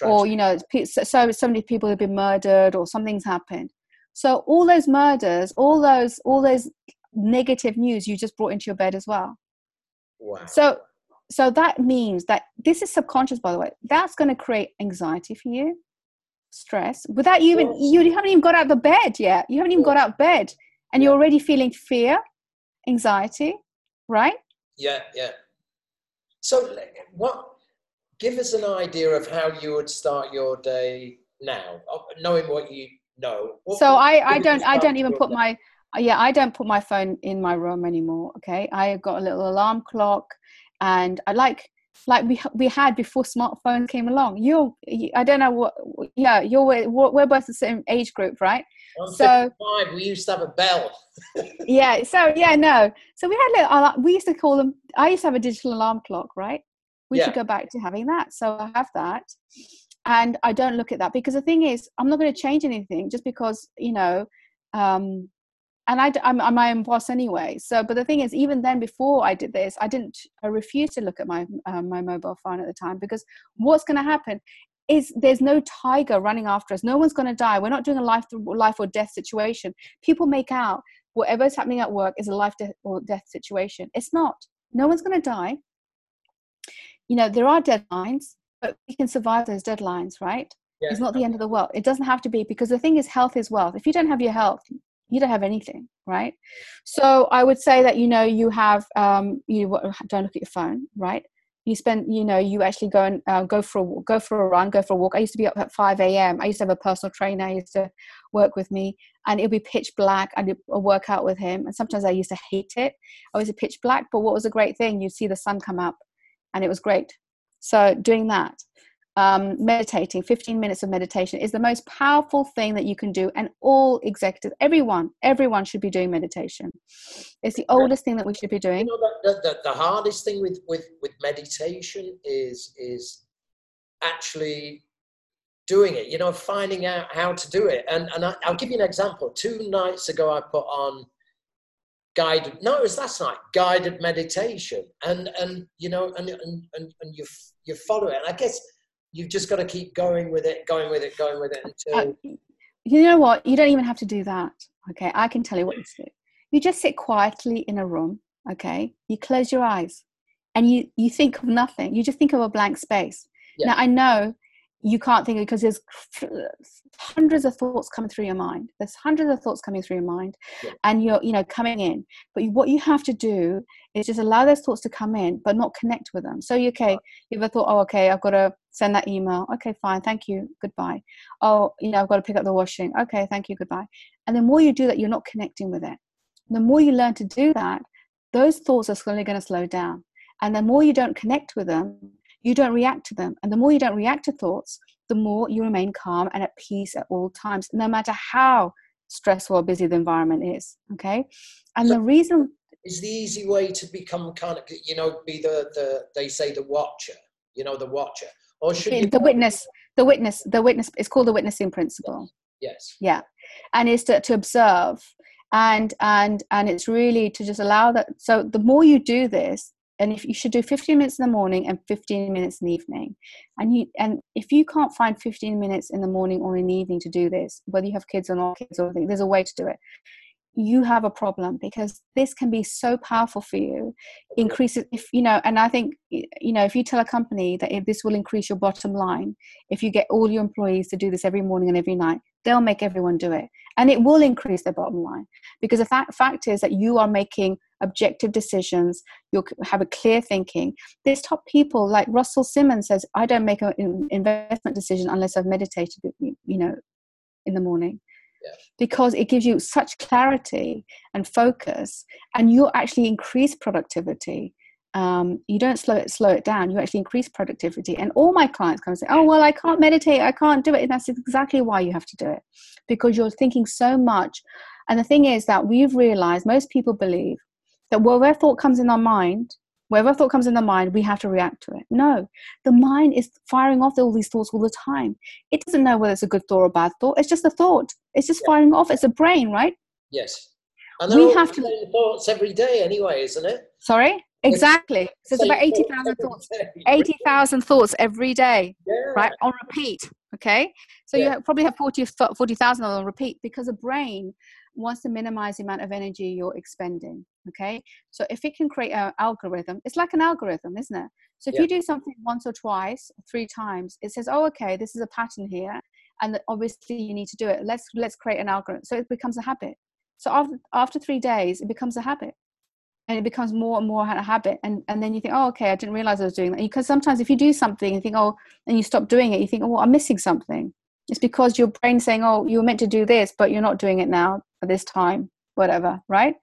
or you know, so so many people have been murdered or something's happened. So all those murders, all those all those negative news you just brought into your bed as well. Wow. So so that means that this is subconscious, by the way. That's going to create anxiety for you, stress, without you even you haven't even got out of the bed yet. You haven't even got out of bed, and you're already feeling fear, anxiety, right? Yeah, yeah. So, what? Give us an idea of how you would start your day now, uh, knowing what you know. What, so I, I don't, I don't even put day? my, yeah, I don't put my phone in my room anymore. Okay, I got a little alarm clock, and I like, like we we had before smartphones came along. You, I don't know what, yeah, you're we're both the same age group, right? I'm so five. We used to have a bell. yeah. So yeah, no. So we had little. We used to call them. I used to have a digital alarm clock, right? We yeah. should go back to having that. So I have that, and I don't look at that because the thing is, I'm not going to change anything just because you know. Um, and I, I'm, I'm my own boss anyway. So, but the thing is, even then, before I did this, I didn't. I refused to look at my um, my mobile phone at the time because what's going to happen is there's no tiger running after us. No one's going to die. We're not doing a life life or death situation. People make out whatever is happening at work is a life or death situation. It's not. No one's going to die. You know, there are deadlines, but we can survive those deadlines, right? Yeah. It's not the end of the world. It doesn't have to be because the thing is, health is wealth. If you don't have your health, you don't have anything, right? So I would say that you know you have um, you don't look at your phone, right? you spend you know you actually go and uh, go for a go for a run go for a walk. I used to be up at 5 a.m i used to have a personal trainer i used to work with me and it'd be pitch black i did a workout with him. And sometimes i used to hate it. I was a pitch black but what was a great thing? You'd see the sun come up and it was great. So doing that um, meditating 15 minutes of meditation is the most powerful thing that you can do and all executives everyone everyone should be doing meditation. It's the oldest thing that we should be doing. You know, the, the, the hardest thing with, with, with meditation is is actually doing it you know finding out how to do it. And, and I, i'll give you an example. Two nights ago i put on guided no it was last night guided meditation. And and you know and and, and, and you you follow it. And i guess you've just got to keep going with it, going with it, going with it until. Uh, you know what? You don't even have to do that. Okay, I can tell you what to do. You just sit quietly in a room. Okay, you close your eyes, and you you think of nothing. You just think of a blank space. Yeah. Now I know you can't think because there's hundreds of thoughts coming through your mind. There's hundreds of thoughts coming through your mind yeah. and you're you know coming in. But what you have to do is just allow those thoughts to come in but not connect with them. So you okay you ever thought oh okay i've got to send that email. Okay fine thank you goodbye. Oh you know i've got to pick up the washing. Okay thank you goodbye. And the more you do that you're not connecting with it. The more you learn to do that those thoughts are slowly going to slow down. And the more you don't connect with them you don't react to them. And the more you don't react to thoughts, the more you remain calm and at peace at all times, no matter how stressful or busy the environment is. Okay. And so the reason is the easy way to become kind of, you know, be the, the they say the watcher, you know, the watcher. Or should the, the witness, the witness, the witness, it's called the witnessing principle. Yes. Yeah. And it's to, to observe and and and it's really to just allow that so the more you do this and if you should do 15 minutes in the morning and 15 minutes in the evening. And you and if you can't find 15 minutes in the morning or in the evening to do this whether you have kids or not kids or anything there's a way to do it. You have a problem because this can be so powerful for you. Increases if you know and i think you know if you tell a company that if this will increase your bottom line if you get all your employees to do this every morning and every night they'll make everyone do it. And it will increase their bottom line because the fact, fact is that you are making objective decisions you'll have a clear thinking. There's top people like russell simmons says i don't make an investment decision unless i've meditated you know in the morning. Yeah. because it gives you such clarity and focus and you actually increase productivity um, you don't slow it slow it down. You actually increase productivity. And all my clients come and say oh well i can't meditate. I can't do it. And that's exactly why you have to do it because you're thinking so much. And the thing is that we've realized most people believe that wherever thought comes in our mind wherever thought comes in the mind we have to react to it. No the mind is firing off all these thoughts all the time. It doesn't know whether it's a good thought or a bad thought. It's just a thought. It's just yeah. firing off. It's a brain right? Yes. And we have to thoughts every day anyway isn't it? Sorry Exactly. So it's about 80,000 thoughts. 80,000 thoughts every day, yeah. right? On repeat. Okay. So yeah. you probably have 40, 40,000 on repeat because the brain wants to minimize the amount of energy you're expending. Okay. So if it can create an algorithm, it's like an algorithm, isn't it? So if yeah. you do something once or twice, three times, it says, oh, okay, this is a pattern here. And obviously you need to do it. Let's, let's create an algorithm. So it becomes a habit. So after, after three days, it becomes a habit and it becomes more and more a habit. And and then you think oh okay i didn't realize i was doing that. Because sometimes if you do something and think oh and you stop doing it you think oh i'm missing something. It's because your brain's saying oh you were meant to do this but you're not doing it now at this time whatever right?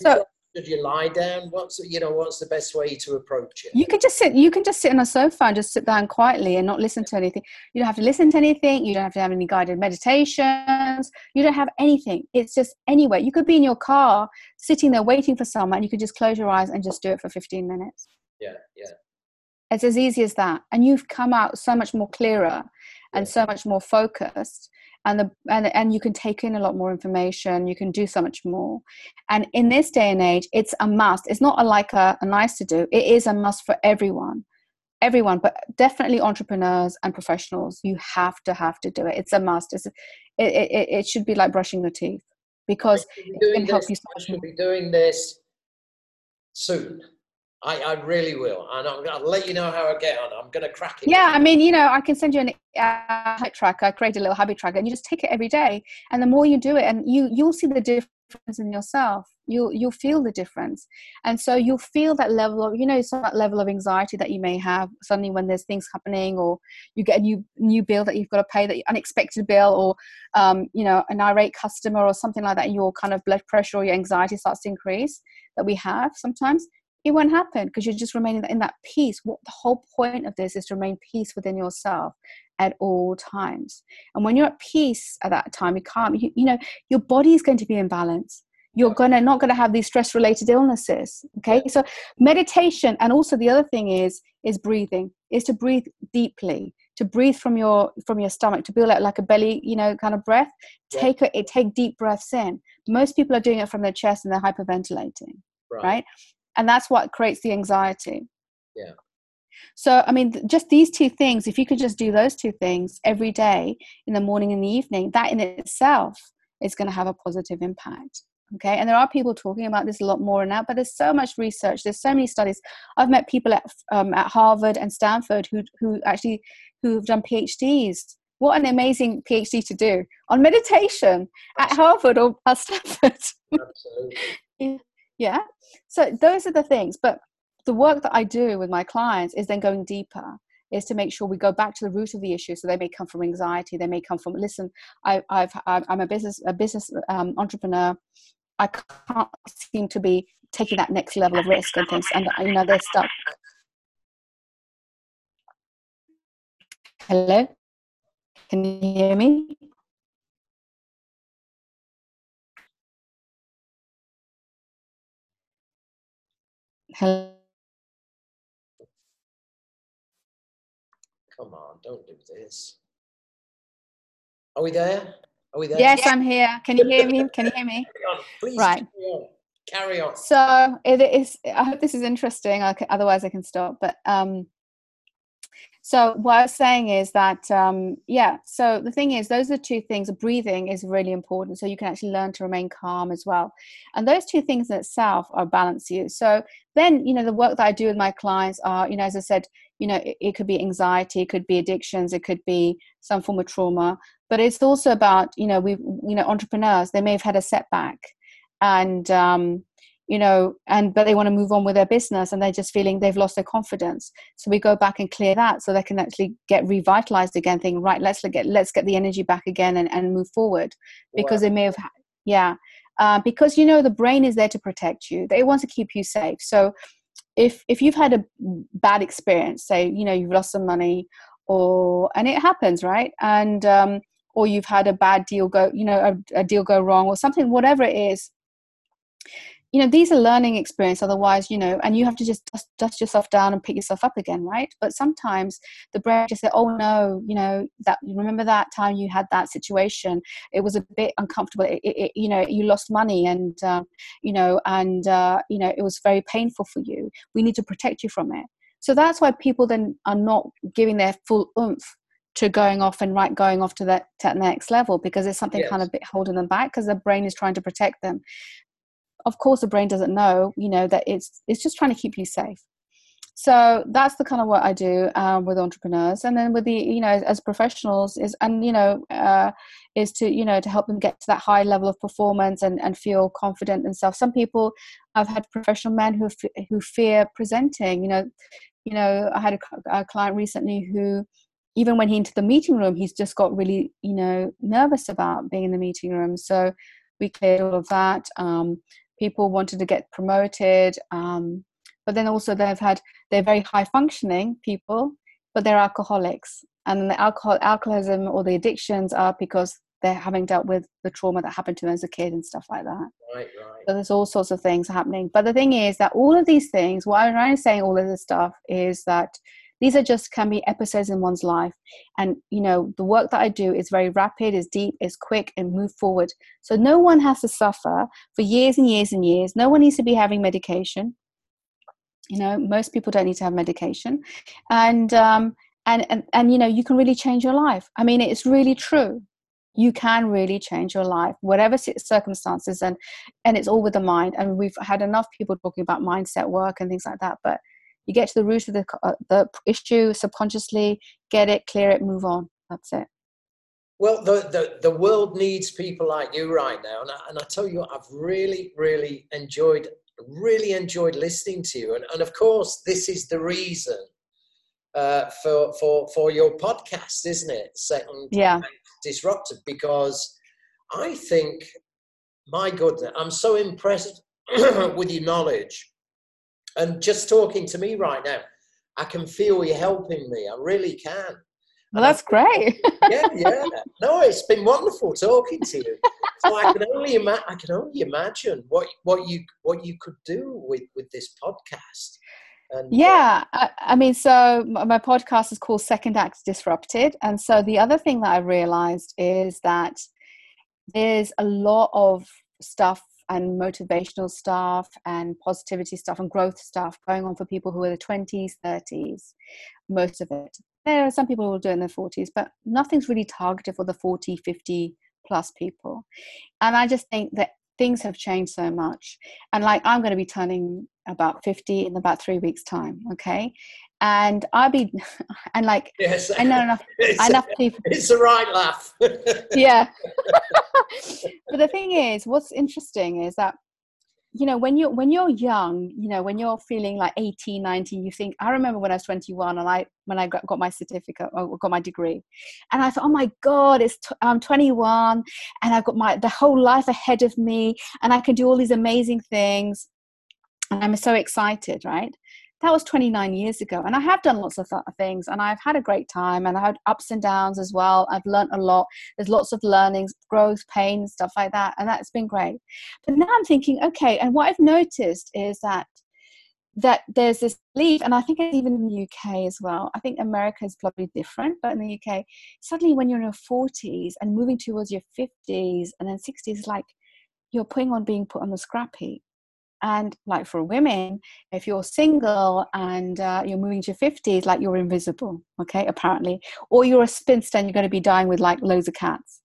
So should you lie down what's you know what's the best way to approach it? You can just sit you can just sit on a sofa and just sit down quietly and not listen to anything. You don't have to listen to anything. You don't have to have any guided meditations. You don't have anything. It's just anywhere. You could be in your car sitting there waiting for someone. And you could just close your eyes and just do it for 15 minutes. Yeah yeah. It's as easy as that. And you've come out so much more clearer and so much more focused and the and, and you can take in a lot more information you can do so much more. And in this day and age it's a must. It's not a, like a, a nice to do. It is a must for everyone. Everyone but definitely entrepreneurs and professionals you have to have to do it. It's a must. It's, it, it, it should be like brushing your teeth because it can help you so much should be doing this soon I, I really will, and I'm to let you know how I get on. I'm going to crack it. Yeah, I mean, you know, I can send you a uh, habit tracker, I create a little habit tracker, and you just take it every day. And the more you do it, and you you'll see the difference in yourself. You'll you'll feel the difference, and so you'll feel that level of you know some that level of anxiety that you may have suddenly when there's things happening, or you get a new new bill that you've got to pay, that unexpected bill, or um, you know an irate customer or something like that, your kind of blood pressure or your anxiety starts to increase. That we have sometimes it won't happen because you're just remaining in that peace. What the whole point of this is to remain peace within yourself at all times. And when you're at peace at that time, you can't, you, you know, your body is going to be in balance. You're gonna not gonna have these stress related illnesses. Okay. So meditation and also the other thing is is breathing, is to breathe deeply, to breathe from your from your stomach, to build out like a belly, you know, kind of breath. Take it take deep breaths in. Most people are doing it from their chest and they're hyperventilating. Right. right? And that's what creates the anxiety. Yeah. So i mean just these two things if you could just do those two things every day in the morning and the evening that in itself is going to have a positive impact okay? And there are people talking about this a lot more now but there's so much research there's so many studies. I've met people at, um, at harvard and stanford who who actually who've done phds what an amazing phd to do on meditation at harvard or at stanford. Absolutely. yeah so those are the things. But the work that i do with my clients is then going deeper is to make sure we go back to the root of the issue. So they may come from anxiety they may come from listen I, i've i'm a business a business um, entrepreneur. I can't seem to be taking that next level of risk and things and you know they're stuck. Hello? Can you hear me Hello. Come on, don't do this. Are we there? Are we there? Yes, I'm here. Can you hear me? Can you hear me? Please right. Carry on. Carry on. So it is. I hope this is interesting. Otherwise, I can stop. But um, so what I was saying is that um, yeah. So the thing is, those are two things. Breathing is really important, so you can actually learn to remain calm as well. And those two things in itself are balance you. So then you know the work that I do with my clients are you know as I said you know it, it could be anxiety, it could be addictions, it could be some form of trauma. But it's also about you know we you know entrepreneurs they may have had a setback and um, you know and but they want to move on with their business and they're just feeling they've lost their confidence. So we go back and clear that so they can actually get revitalized again thinking right let's get let's get the energy back again and, and move forward. Because wow. they may have yeah. Uh, because you know the brain is there to protect you. They want to keep you safe. So if if you've had a bad experience say you know you've lost some money or and it happens right? And um or you've had a bad deal go you know a, a deal go wrong or something whatever it is you know these are learning experience otherwise you know and you have to just dust, dust, yourself down and pick yourself up again right? But sometimes the brain just say oh no you know that remember that time you had that situation? It was a bit uncomfortable. It, it, you know you lost money and uh, you know and uh, you know it was very painful for you. We need to protect you from it. So that's why people then are not giving their full oomph to going off and right going off to that to next level because it's something yes. kind of bit holding them back because the brain is trying to protect them of course the brain doesn't know you know that it's it's just trying to keep you safe. So that's the kind of what i do um, with entrepreneurs. And then with the you know as professionals is and you know uh, is to you know to help them get to that high level of performance and, and feel confident self some people i've had professional men who who fear presenting. You know you know i had a, a client recently who even when he into the meeting room he's just got really you know nervous about being in the meeting room. So we cleared all of that um, people wanted to get promoted um, but then also they've had they're very high functioning people but they're alcoholics. And the alcohol alcoholism or the addictions are because they're having dealt with the trauma that happened to them as a kid and stuff like that. Right right. So there's all sorts of things happening. But the thing is that all of these things what i'm trying to say all of this stuff is that these are just can be episodes in one's life. And you know the work that i do is very rapid is deep is quick and move forward. So no one has to suffer for years and years and years. No one needs to be having medication. You know most people don't need to have medication. And um and and, and you know you can really change your life. I mean it's really true. You can really change your life whatever circumstances and and it's all with the mind. And we've had enough people talking about mindset work and things like that but you get to the root of the, uh, the issue subconsciously get it clear it move on. That's it. Well the, the, the world needs people like you right now and I, and I tell you what, i've really really enjoyed really enjoyed listening to you. And, and of course this is the reason uh, for for for your podcast isn't it? Second yeah. disrupted because i think my goodness i'm so impressed with your knowledge and just talking to me right now, I can feel you helping me. I really can. Well, that's great. yeah, yeah. No, it's been wonderful talking to you. So I can only ima- I can only imagine what what you what you could do with with this podcast. And, uh, yeah, uh, I, I, mean, so my podcast is called Second Act Disrupted, and so the other thing that I realized is that there's a lot of stuff and motivational stuff and positivity stuff and growth stuff going on for people who are the 20s 30s most of it. There are some people who will do it in their 40s but nothing's really targeted for the 40 50 plus people. And i just think that things have changed so much. And like i'm going to be turning about 50 in about three weeks time okay and i'll be and like yes. i know enough enough people. it's a right laugh. Yeah. But the thing is what's interesting is that you know when you're when you're young you know when you're feeling like 18 19 you think i remember when i was 21 and i when i got, got my certificate or got my degree. And i thought oh my god it's t- i'm 21 and i've got my the whole life ahead of me and i can do all these amazing things. And i'm so excited right that was 29 years ago and i have done lots of things and i've had a great time and i had ups and downs as well. I've learned a lot. There's lots of learnings growth pain stuff like that and that's been great. But now i'm thinking okay and what i've noticed is that that there's this belief and i think even in the uk as well. I think america is probably different but in the uk suddenly when you're in your 40s and moving towards your 50s and then 60s like you're putting on being put on the scrap heap and like for women if you're single and uh, you're moving to 50s like you're invisible okay apparently. Or you're a spinster and you're going to be dying with like loads of cats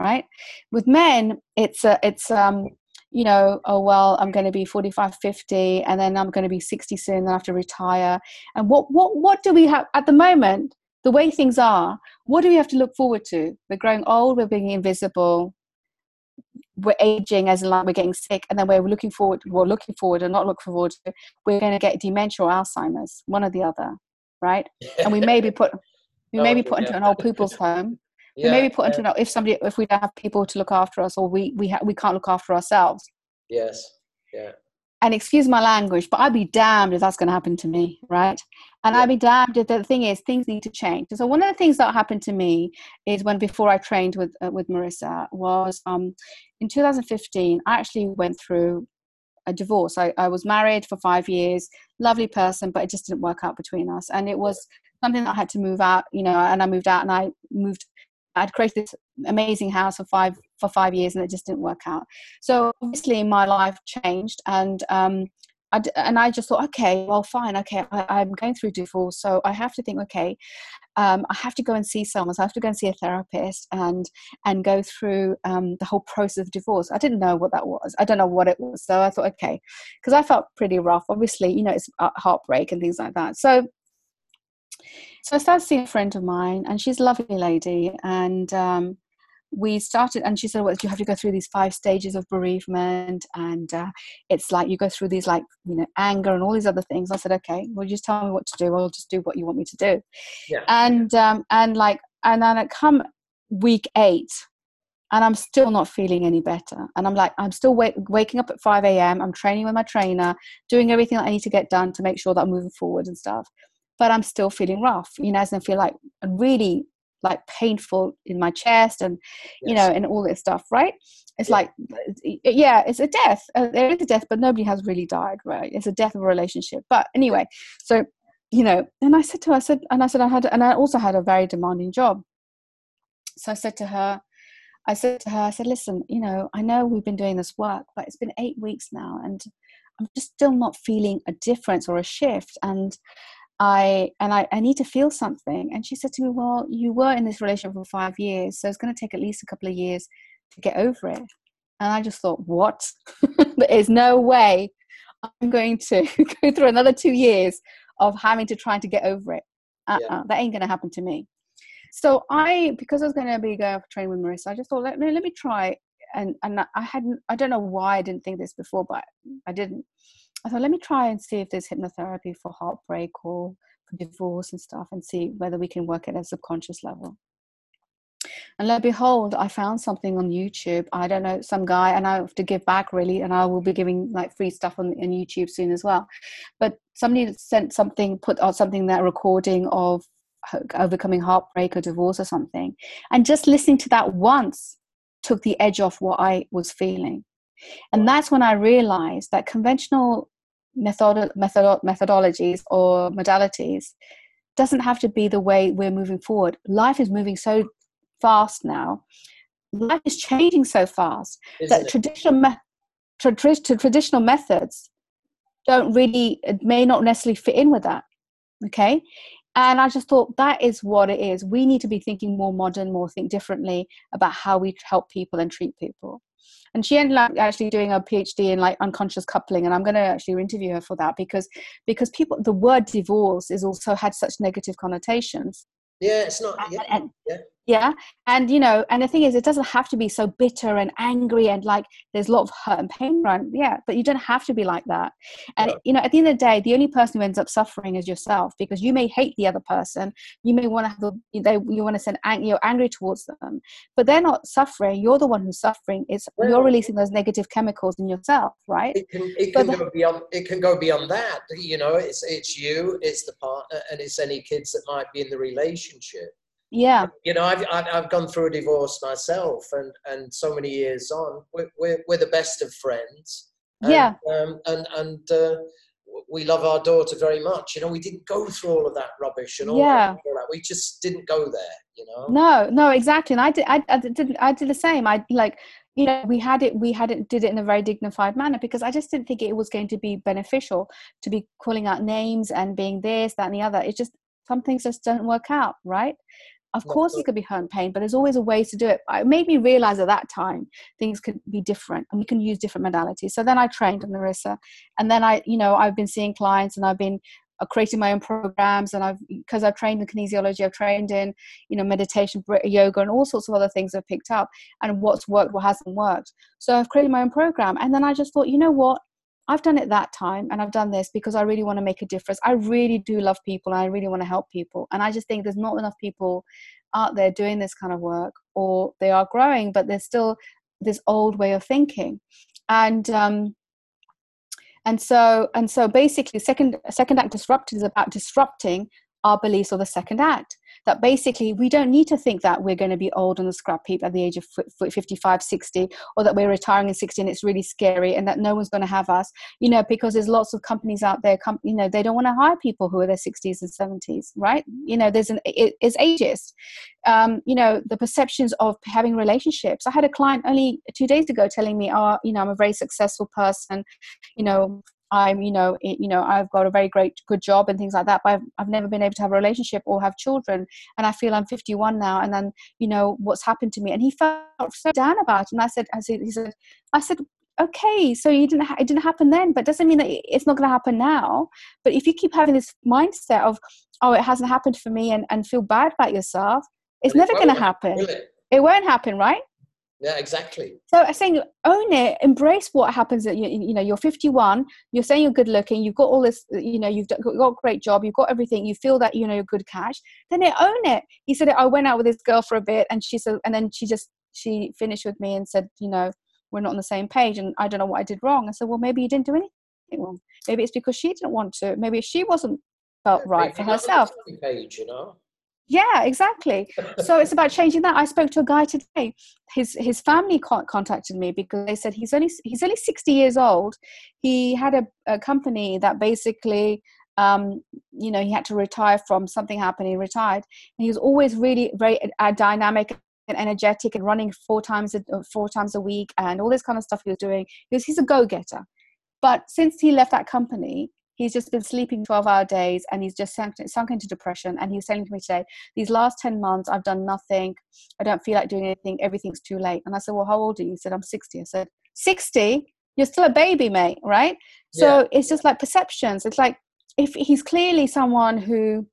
right? With men it's uh, it's um you know oh well i'm going to be 45 50 and then i'm going to be 60 soon then i have to retire. And what what what do we have at the moment the way things are what do we have to look forward to? We're growing old we're being invisible we're aging as in like we're getting sick and then we're looking forward we're looking forward and not looking forward to we're going to get dementia or alzheimer's one or the other right? And we may be put we oh, may be put into an old people's home. Yeah, we may be put into an if somebody if we don't have people to look after us or we we ha- we can't look after ourselves. Yes yeah. And excuse my language, but I'd be damned if that's going to happen to me, right? And. I'd be damned if the thing is things need to change. So one of the things that happened to me is when before I trained with uh, with Marisa was um, in 2015. I actually went through a divorce. I, I was married for five years, lovely person, but it just didn't work out between us, and it was something that I had to move out. You know, and I moved out, and I moved I'd created this amazing house for five for five years, and it just didn't work out. So obviously, my life changed, and um, I, and I just thought, okay, well, fine, okay, I, am going through divorce, so I have to think, okay, um, I have to go and see someone, so I have to go and see a therapist, and and go through um, the whole process of divorce. I didn't know what that was. I don't know what it was, so I thought, okay, because I felt pretty rough. Obviously, you know, it's heartbreak and things like that. So so I started seeing a friend of mine, and she's a lovely lady, and um, we started. And she said, "Well, you have to go through these five stages of bereavement, and uh, it's like you go through these like you know anger and all these other things." I said, "Okay, well, just tell me what to do. I'll just do what you want me to do." Yeah. And um, and like and then I come week eight, and I'm still not feeling any better. And I'm like, I'm still wake, waking up at 5 a.m. I'm training with my trainer, doing everything that I need to get done to make sure that I'm moving forward and stuff but I'm still feeling rough, you know, as I feel like really like painful in my chest and you know and all this stuff right? It's yeah. like yeah it's a death uh, there is a death but nobody has really died right? It's a death of a relationship. But anyway so you know and i said to her i said and i said i had and i also had a very demanding job. So i said to her i said to her i said listen you know i know we've been doing this work but it's been eight weeks now and i'm just still not feeling a difference or a shift and I and I, I need to feel something. And she said to me, Well, you were in this relationship for five years, so it's going to take at least a couple of years to get over it. And I just thought, What? there is no way I'm going to go through another two years of having to try to get over it. Uh-uh, yeah. That ain't going to happen to me. So I, because I was going to be going for training with Marisa, I just thought, let me let me try. And and I hadn't, I don't know why I didn't think this before, but I didn't. I thought, let me try and see if there's hypnotherapy for heartbreak or for divorce and stuff and see whether we can work at a subconscious level. And lo and behold, I found something on YouTube. I don't know, some guy, and I have to give back really, and I will be giving like free stuff on, on YouTube soon as well. But somebody sent something, put out something that recording of overcoming heartbreak or divorce or something. And just listening to that once took the edge off what I was feeling. And that's when I realized that conventional method, method, methodologies or modalities doesn't have to be the way we're moving forward. Life is moving so fast now. Life is changing so fast Isn't that it? traditional me- tra- traditional methods don't really may not necessarily fit in with that. Okay, and I just thought that is what it is. We need to be thinking more modern, more think differently about how we help people and treat people and she ended up actually doing a phd in like unconscious coupling and i'm going to actually interview her for that because because people the word divorce is also had such negative connotations. Yeah it's not yeah, and, yeah yeah and you know and the thing is it doesn't have to be so bitter and angry and like there's a lot of hurt and pain around yeah but you don't have to be like that. And you know at the end of the day the only person who ends up suffering is yourself because you may hate the other person you may want to have the, they, you want to send ang- you're angry towards them but they're not suffering you're the one who's suffering it's well, you're releasing those negative chemicals in yourself right? It can, it can go beyond it can go beyond that you know it's it's you it's the partner and it's any kids that might be in the relationship yeah. You know I've, I've gone through a divorce myself and and so many years on. We're, we're, we're the best of friends. And, yeah. um, and and uh, we love our daughter very much. You know we didn't go through all of that rubbish and all, yeah. that, all that. We just didn't go there you know? No no exactly. And i did i, I did i did the same. I like you know we had it we had it did it in a very dignified manner because i just didn't think it was going to be beneficial to be calling out names and being this that and the other. It just some things just don't work out right of course, it could be hurt and pain, but there's always a way to do it. It made me realize at that time things could be different and we can use different modalities. So then I trained on Marisa, and then I, you know, I've been seeing clients and I've been uh, creating my own programs and I've because I've trained in kinesiology, I've trained in you know meditation, yoga, and all sorts of other things I've picked up and what's worked, what hasn't worked. So I've created my own program, and then I just thought, you know what, I've done it that time and I've done this because I really want to make a difference. I really do love people and I really want to help people. And I just think there's not enough people out there doing this kind of work or they are growing, but there's still this old way of thinking. And um, and so and so basically second second act disrupted is about disrupting our beliefs or the second act that basically we don't need to think that we're going to be old on the scrap heap at the age of 55 60 or that we're retiring at 60 and it's really scary and that no one's going to have us you know because there's lots of companies out there com- you know they don't want to hire people who are their 60s and 70s right? You know there's an it, it's ageist. Um, you know the perceptions of having relationships. I had a client only two days ago telling me oh you know i'm a very successful person. You know I'm, you know, it, you know, I've got a very great, good job and things like that, but I've, I've never been able to have a relationship or have children. And I feel I'm 51 now. And then, you know, what's happened to me? And he felt so down about it. And I said, I said, he said, I said, okay, so you didn't, ha- it didn't happen then, but doesn't mean that it's not going to happen now. But if you keep having this mindset of, oh, it hasn't happened for me and, and feel bad about yourself, it's never going to happen. It won't happen, right? Yeah, exactly. So I'm saying own it, embrace what happens. That you, you know, you're 51. You're saying you're good looking. You've got all this. You know, you've got a great job. You've got everything. You feel that you know you're good cash. Then it own it. He said, I went out with this girl for a bit, and she said, and then she just she finished with me and said, you know, we're not on the same page, and I don't know what I did wrong. I said, well, maybe you didn't do anything wrong. Maybe it's because she didn't want to. Maybe she wasn't felt yeah, right for herself. Page, you know yeah exactly. So it's about changing that. I spoke to a guy today. His his family contacted me because they said he's only he's only 60 years old. He had a, a company that basically um, you know he had to retire from something happened he retired. And he was always really very uh, dynamic and energetic and running four times a, four times a week and all this kind of stuff he was doing. He was, he's a go-getter. But since he left that company he's just been sleeping 12 hour days and he's just sunk, sunk into depression. And he was saying to me today these last 10 months i've done nothing. I don't feel like doing anything. Everything's too late. And i said well how old are you? He said i'm 60 i said 60 you're still a baby mate right? So yeah. it's just like perceptions. It's like if he's clearly someone who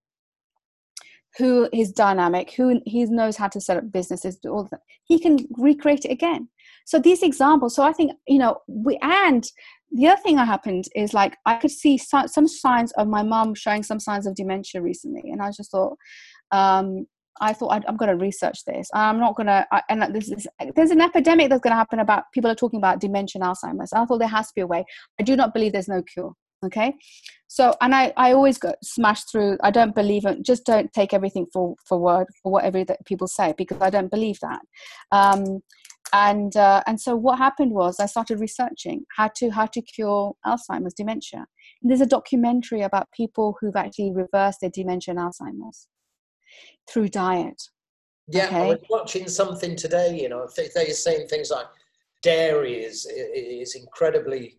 who is dynamic who he knows how to set up businesses all that he can recreate it again so these examples so i think you know we and the other thing that happened is like I could see some, some signs of my mom showing some signs of dementia recently, and I just thought, um, I thought i am going to research this. I'm not going to, and this is, there's an epidemic that's going to happen about people are talking about dementia and Alzheimer's. I thought there has to be a way. I do not believe there's no cure. Okay, so and I I always go smash through. I don't believe it. Just don't take everything for for word for whatever that people say because I don't believe that. Um, and uh, and so what happened was I started researching how to how to cure Alzheimer's dementia. And there's a documentary about people who've actually reversed their dementia and Alzheimer's through diet. Yeah, okay? I was watching something today. You know, they're saying things like dairy is is incredibly.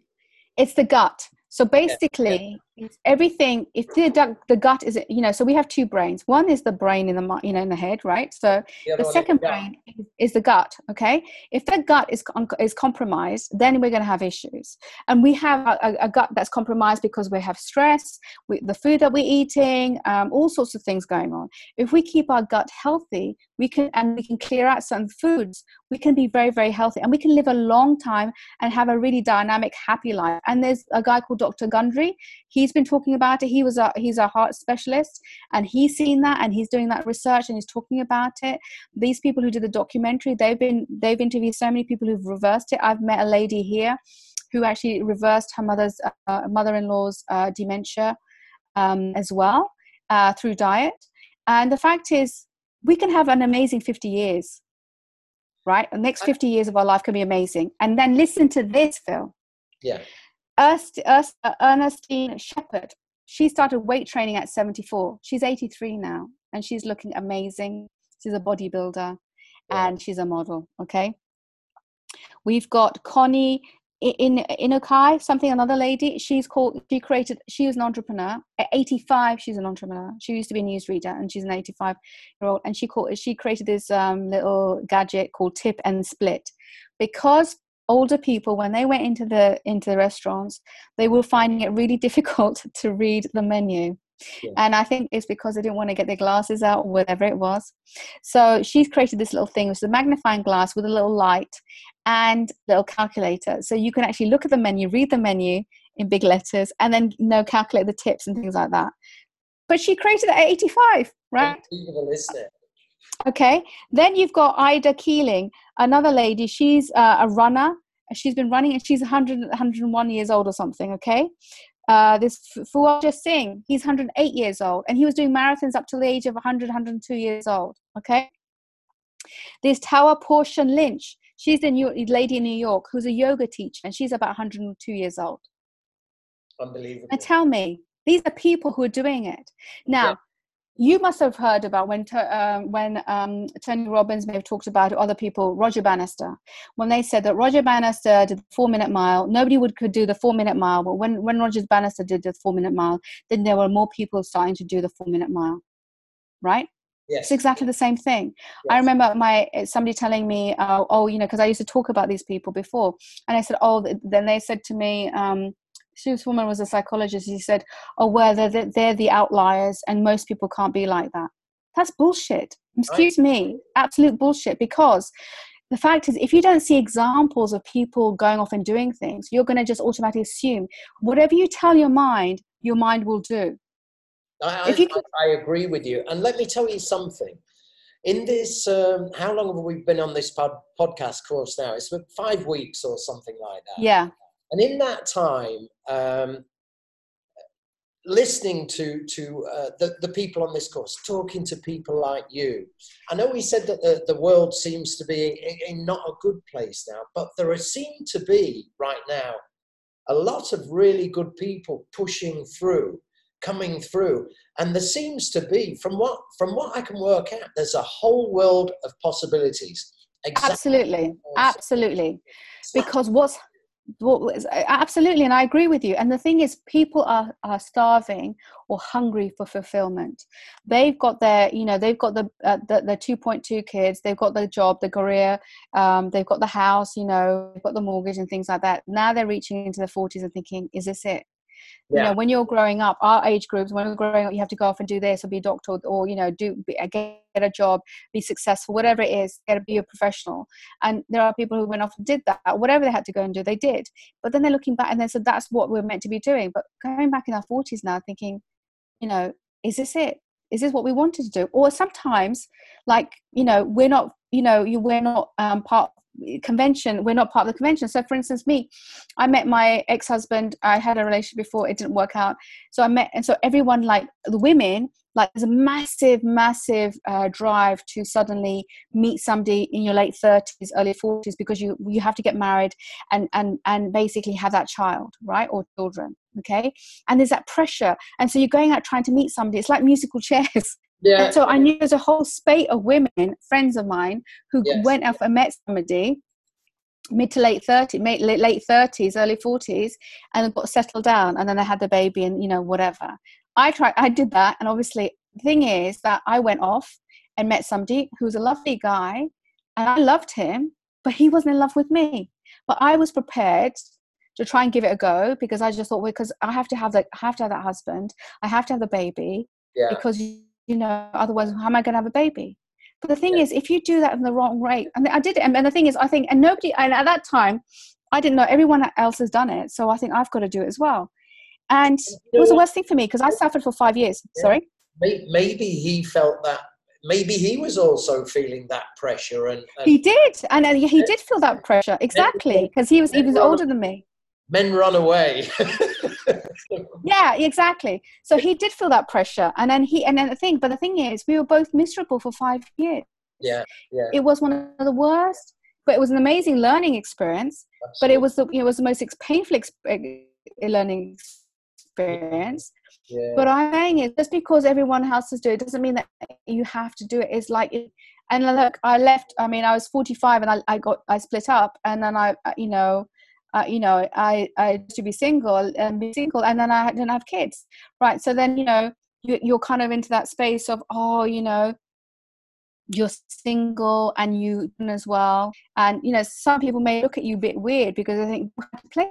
It's the gut. So basically, yeah. Everything. If the the gut is, you know, so we have two brains. One is the brain in the you know in the head, right? So the, the second brain is, is, the gut. Okay, if the gut is is compromised, then we're going to have issues. And we have a, a, gut that's compromised because we have stress, we, the food that we're eating, um, all sorts of things going on. If we keep our gut healthy, we can and we can clear out certain foods. We can be very very healthy, and we can live a long time and have a really dynamic, happy life. And there's a guy called Dr. Gundry. He's been talking about it. He was a he's a heart specialist, and he's seen that, and he's doing that research, and he's talking about it. These people who did the documentary, they've been they've interviewed so many people who've reversed it. I've met a lady here who actually reversed her mother's uh, mother-in-law's uh, dementia um, as well uh, through diet. And the fact is, we can have an amazing 50 years right the next 50 years of our life can be amazing and then listen to this phil yeah Ernestine Shepherd, she started weight training at 74. She's 83 now and she's looking amazing. She's a bodybuilder yeah. and she's a model. Okay. We've got Connie in Inokai, something another lady. She's called. She created. She was an entrepreneur. At 85, she's an entrepreneur. She used to be a newsreader, and she's an 85 year old. And she called. She created this um, little gadget called Tip and Split, because older people when they went into the into the restaurants they were finding it really difficult to read the menu. Yeah. and i think it's because they didn't want to get their glasses out or whatever it was. So she's created this little thing which is a magnifying glass with a little light and little calculator. So you can actually look at the menu read the menu in big letters and then you know calculate the tips and things like that. But she created it at 85 right Okay. Then you've got Ida Keeling, another lady. She's uh, a runner she's been running and she's 100 101 years old or something okay uh, this Fauja Singh, he's 108 years old, and he was doing marathons up to the age of 100, 102 years old. Okay. this Tao Porchon-Lynch. She's a new lady in New York who's a yoga teacher, and she's about 102 years old. Unbelievable. And tell me, these are people who are doing it. Now, yeah you must have heard about when um, when um, Tony Robbins may have talked about other people, Roger Bannister, when they said that Roger Bannister did the four minute mile, nobody would could do the four minute mile, but when when Roger Bannister did the four minute mile, then there were more people starting to do the four minute mile, right? Yes. It's exactly the same thing. Yes. I remember my somebody telling me, uh, oh, you know, because I used to talk about these people before, and I said, oh, then they said to me. Um, this woman was a psychologist. He said, "Oh, well, they're, they're the outliers, and most people can't be like that." That's bullshit. Excuse right. me, absolute bullshit. Because the fact is, if you don't see examples of people going off and doing things, you're going to just automatically assume whatever you tell your mind, your mind will do. I, I, I agree with you. And let me tell you something. In this, um, how long have we been on this pod, podcast course now? It's been five weeks or something like that. Yeah. And in that time, um, listening to to uh, the, the people on this course, talking to people like you. I know we said that the, the world seems to be in, in not a good place now, but there seem to be right now a lot of really good people pushing through, coming through, and there seems to be, from what from what I can work out, there's a whole world of possibilities. Exactly. Absolutely, absolutely, because what's absolutely and i agree with you and the thing is people are, are starving or hungry for fulfillment. They've got their you know they've got the uh, the, the 2.2 kids they've got the job the career um, they've got the house you know they've got the mortgage and things like that. Now they're reaching into the 40s and thinking is this it yeah. you know when you're growing up our age groups when we're growing up you have to go off and do this or be a doctor or you know do uh, get a job be successful whatever it is get to be a professional. And there are people who went off and did that whatever they had to go and do they did. But then they're looking back and they said that's what we're meant to be doing. But going back in our 40s now thinking you know is this it? Is this what we wanted to do? Or sometimes like you know we're not you know you we're not um, part convention we're not part of the convention. So for instance me i met my ex-husband i had a relationship before it didn't work out. So i met and so everyone like the women like there's a massive massive uh, drive to suddenly meet somebody in your late 30s early 40s because you you have to get married and and and basically have that child right or children okay? And there's that pressure. And so you're going out trying to meet somebody. It's like musical chairs yeah. And so I knew there's a whole spate of women, friends of mine, who yes. went off and met somebody mid to late 30s, late, late 30s, early 40s, and got settled down, and then they had the baby, and you know whatever. I tried, I did that, and obviously the thing is that I went off and met somebody who was a lovely guy, and I loved him, but he wasn't in love with me. But I was prepared to try and give it a go because I just thought, because I have to have that, I have to have that husband, I have to have the baby, yeah. because you know, otherwise, how am I going to have a baby? But the thing yeah. is, if you do that in the wrong way, and I did it, and the thing is, I think, and nobody, and at that time, I didn't know everyone else has done it, so I think I've got to do it as well. And it was the worst thing for me because I suffered for five years. Yeah. Sorry. Maybe he felt that. Maybe he was also feeling that pressure, and, and he did, and, and he did feel that pressure exactly because he was he was older than me. Men run away. yeah, exactly. So he did feel that pressure, and then he and then the thing, but the thing is, we were both miserable for five years. Yeah, yeah. It was one of the worst, but it was an amazing learning experience. Absolutely. But it was the it was the most painful exp- learning experience. Yeah. But I'm saying is just because everyone else is doing it doesn't mean that you have to do it. It's like it, and look, I left. I mean, I was 45 and I, I got I split up, and then I you know uh, you know, I, I to be single and be single, and then I didn't have kids, right? So then, you know, you, you're kind of into that space of, oh, you know, you're single and you as well, and you know, some people may look at you a bit weird because they think, play,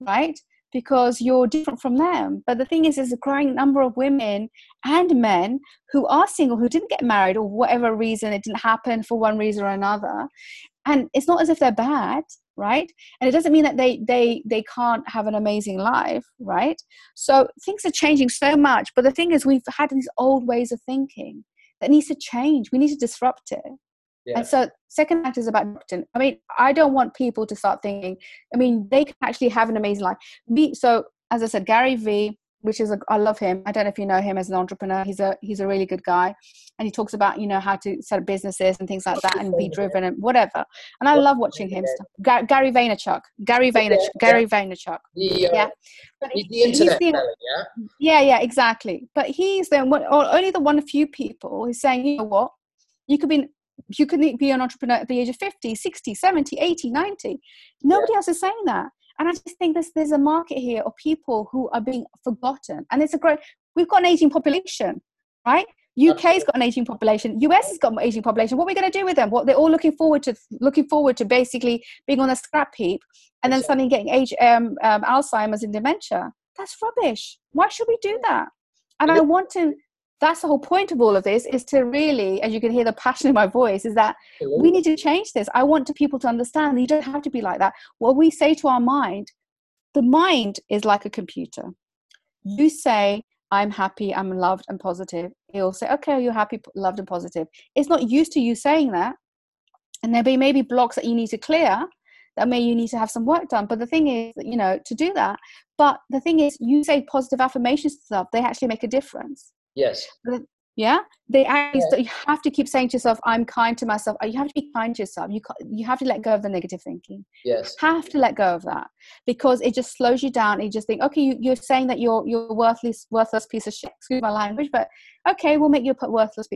right? Because you're different from them. But the thing is, there's a growing number of women and men who are single who didn't get married or whatever reason it didn't happen for one reason or another. And it's not as if they're bad right and it doesn't mean that they they they can't have an amazing life right so things are changing so much but the thing is we've had these old ways of thinking that needs to change we need to disrupt it Yeah. And so second act is about. I mean, I don't want people to start thinking, I mean, they can actually have an amazing life. Me, so as I said, Gary Vee, which is a, I love him. I don't know if you know him as an entrepreneur. He's a he's a really good guy, and he talks about you know how to set up businesses and things like that, and be driven and whatever. And I love watching him. Stuff. Gary Vaynerchuk, Gary Vaynerchuk, Gary Vaynerchuk. Uh, yeah, but he's the internet he's the, yeah. Yeah, yeah, exactly. But he's the one, only the one few people who's saying, you know what, you could be you could be an entrepreneur at the age of 50 60 70 80 90 nobody yeah. else is saying that and I just think there's there's a market here of people who are being forgotten. And it's a great we've got an aging population, right? UK's got an aging population. US has got an aging population. What are we going to do with them? What they're all looking forward to looking forward to basically being on a scrap heap and then suddenly getting age um, um, Alzheimer's and dementia. That's rubbish. Why should we do that? And I want to that's the whole point of all of this is to really as you can hear the passion in my voice is that we need to change this. I want to people to understand you don't have to be like that. What we say to our mind the mind is like a computer. You say i'm happy i'm loved and positive. It'll say okay you're happy loved and positive. It's not used to you saying that. And there may be maybe blocks that you need to clear that may you need to have some work done. But the thing is you know to do that but the thing is you say positive affirmations stuff they actually make a difference Yes. Yeah, they yeah. you have to keep saying to yourself, "I'm kind to myself." You have to be kind to yourself. You you have to let go of the negative thinking. Yes, have to let go of that because it just slows you down. You just think, okay, you, you're saying that you're you're worthless, worthless piece of shit. Excuse my language, but okay, we'll make you a worthless,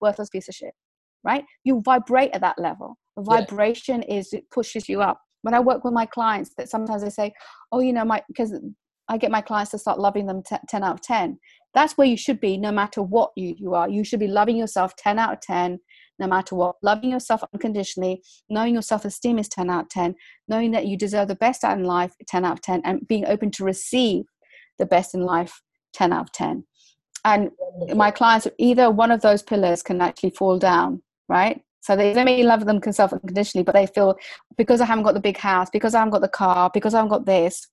worthless piece of shit. Right? You vibrate at that level. The vibration yeah. is it pushes you up. When I work with my clients, that sometimes they say, "Oh, you know, my," because I get my clients to start loving them t- 10 out of 10 that's where you should be no matter what you, you are. You should be loving yourself 10 out of 10 no matter what. Loving yourself unconditionally knowing your self-esteem is 10 out of 10 knowing that you deserve the best out in life 10 out of 10 and being open to receive the best in life 10 out of 10 and my clients either one of those pillars can actually fall down right? So they, may love them self unconditionally but they feel because i haven't got the big house because i haven't got the car because i haven't got this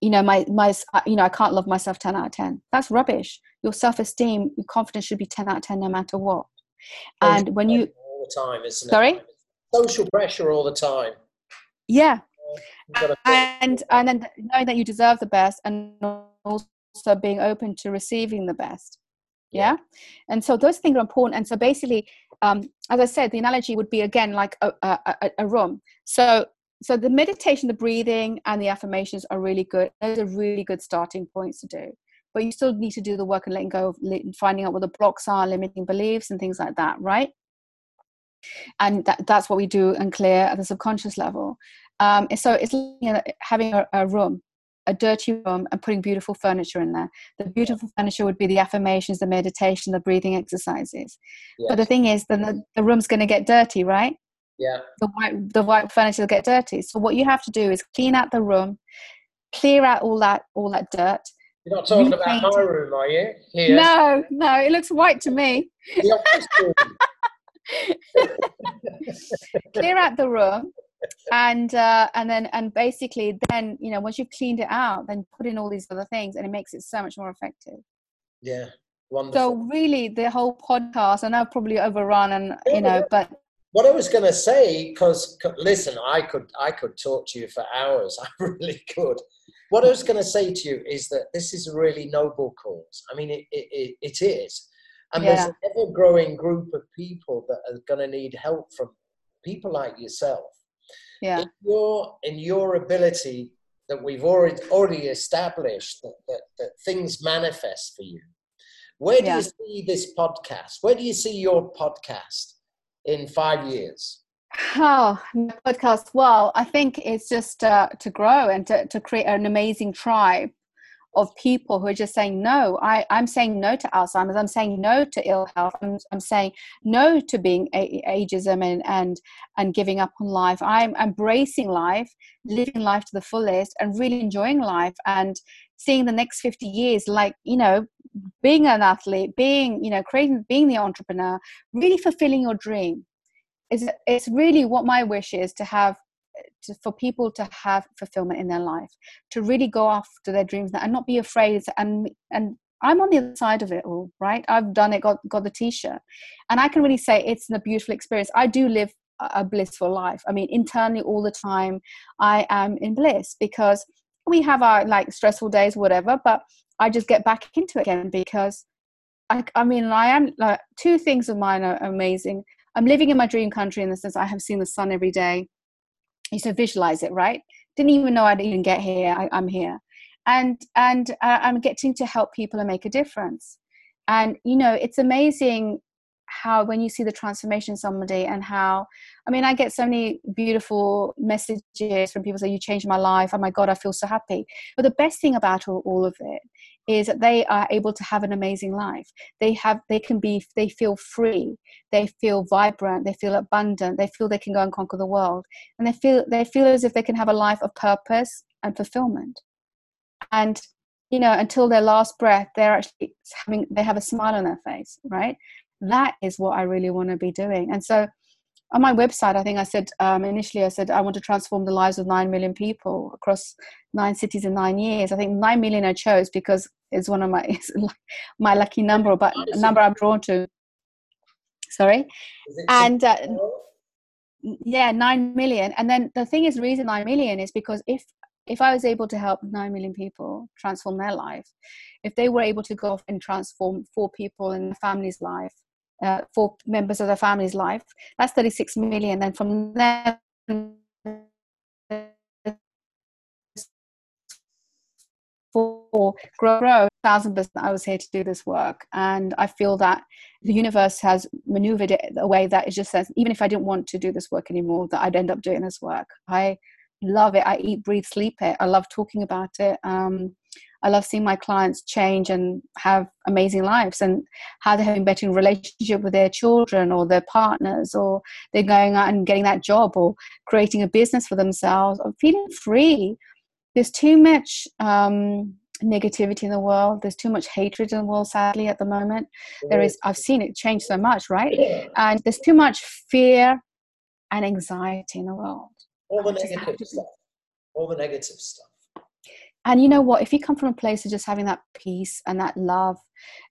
you know my my you know i can't love myself 10 out of 10 that's rubbish. Your self-esteem your confidence should be 10 out of 10 no matter what. And when you all the time isn't it? Sorry? Social pressure all the time. Yeah. And and then knowing that you deserve the best and also being open to receiving the best. Yeah, yeah? and so those things are important. And so basically um, as i said the analogy would be again like a, a, a room. So so the meditation the breathing and the affirmations are really good those are really good starting points to do but you still need to do the work and letting go of finding out what the blocks are limiting beliefs and things like that right and that, that's what we do and clear at the subconscious level um, so it's you know, having a, a room a dirty room and putting beautiful furniture in there. The beautiful furniture would be the affirmations, the meditation, the breathing exercises. Yes. But the thing is, then the, the room's going to get dirty, right? Yeah. the white the white furniture will get dirty. So what you have to do is clean out the room clear out all that all that dirt. You're not talking about my room are you? Here. no no it looks white to me. Clear out the room and uh, and then and basically then you know once you've cleaned it out then put in all these other things and it makes it so much more effective. Yeah wonderful. so really the whole podcast and i've probably overrun and you know but what I was going to say, because listen, I could I could talk to you for hours. I really could. What I was going to say to you is that this is a really noble cause. I mean, it it, it is, and yeah. there's an ever growing group of people that are going to need help from people like yourself. Yeah. In your in your ability that we've already already established that, that, that things manifest for you. Where do yeah. you see this podcast? Where do you see your podcast? In five years? Oh, podcast. Well, I think it's just uh, to grow and to, to create an amazing tribe of people who are just saying no I, i'm saying no to alzheimer's i'm saying no to ill health i'm, I'm saying no to being a- ageism and, and and giving up on life i'm embracing life living life to the fullest and really enjoying life and seeing the next 50 years like you know being an athlete being you know creating being the entrepreneur really fulfilling your dream is it's really what my wish is to have to, for people to have fulfillment in their life to really go after their dreams and not be afraid and and I'm on the other side of it all, right? I've done it, got got the t-shirt, and I can really say it's a beautiful experience. I do live a blissful life. I mean, internally all the time, I am in bliss because we have our like stressful days, whatever. But I just get back into it again because I, I mean, I am like two things of mine are amazing. I'm living in my dream country in the sense I have seen the sun every day. You so visualize it, right? Didn't even know I'd even get here. I, am here, and and uh, I'm getting to help people and make a difference. And you know, it's amazing how when you see the transformation somebody and how i mean i get so many beautiful messages from people say you changed my life oh my god i feel so happy but the best thing about all, all of it is that they are able to have an amazing life. They have they can be they feel free. They feel vibrant. They feel abundant. They feel they can go and conquer the world. And they feel they feel as if they can have a life of purpose and fulfillment. And you know until their last breath they're actually having they have a smile on their face right? That is what I really want to be doing. And so on my website, I think I said um, initially, I said I want to transform the lives of nine million people across nine cities in nine years. I think nine million I chose because it's one of my my lucky number, but a number I'm drawn to. Sorry, and uh, yeah, nine million. And then the thing is, the reason nine million is because if if I was able to help 9 million people transform their life, if they were able to go off and transform four people in a family's life, uh, four members of their family's life. That's 36 million. Then from there, for grow, grow. Thousand percent i was here to do this work. And i feel that the universe has maneuvered it a way that it just says even if i didn't want to do this work anymore that i'd end up doing this work. I love it. I eat breathe sleep it. I love talking about it. Um, I love seeing my clients change and have amazing lives and how they're having better relationship with their children or their partners or they're going out and getting that job or creating a business for themselves or feeling free. There's too much um, negativity in the world. There's too much hatred in the world, sadly, at the moment. There is, I've seen it change so much, right? And there's too much fear and anxiety in the world. All the negative stuff. All the negative stuff and you know what? If you come from a place of just having that peace and that love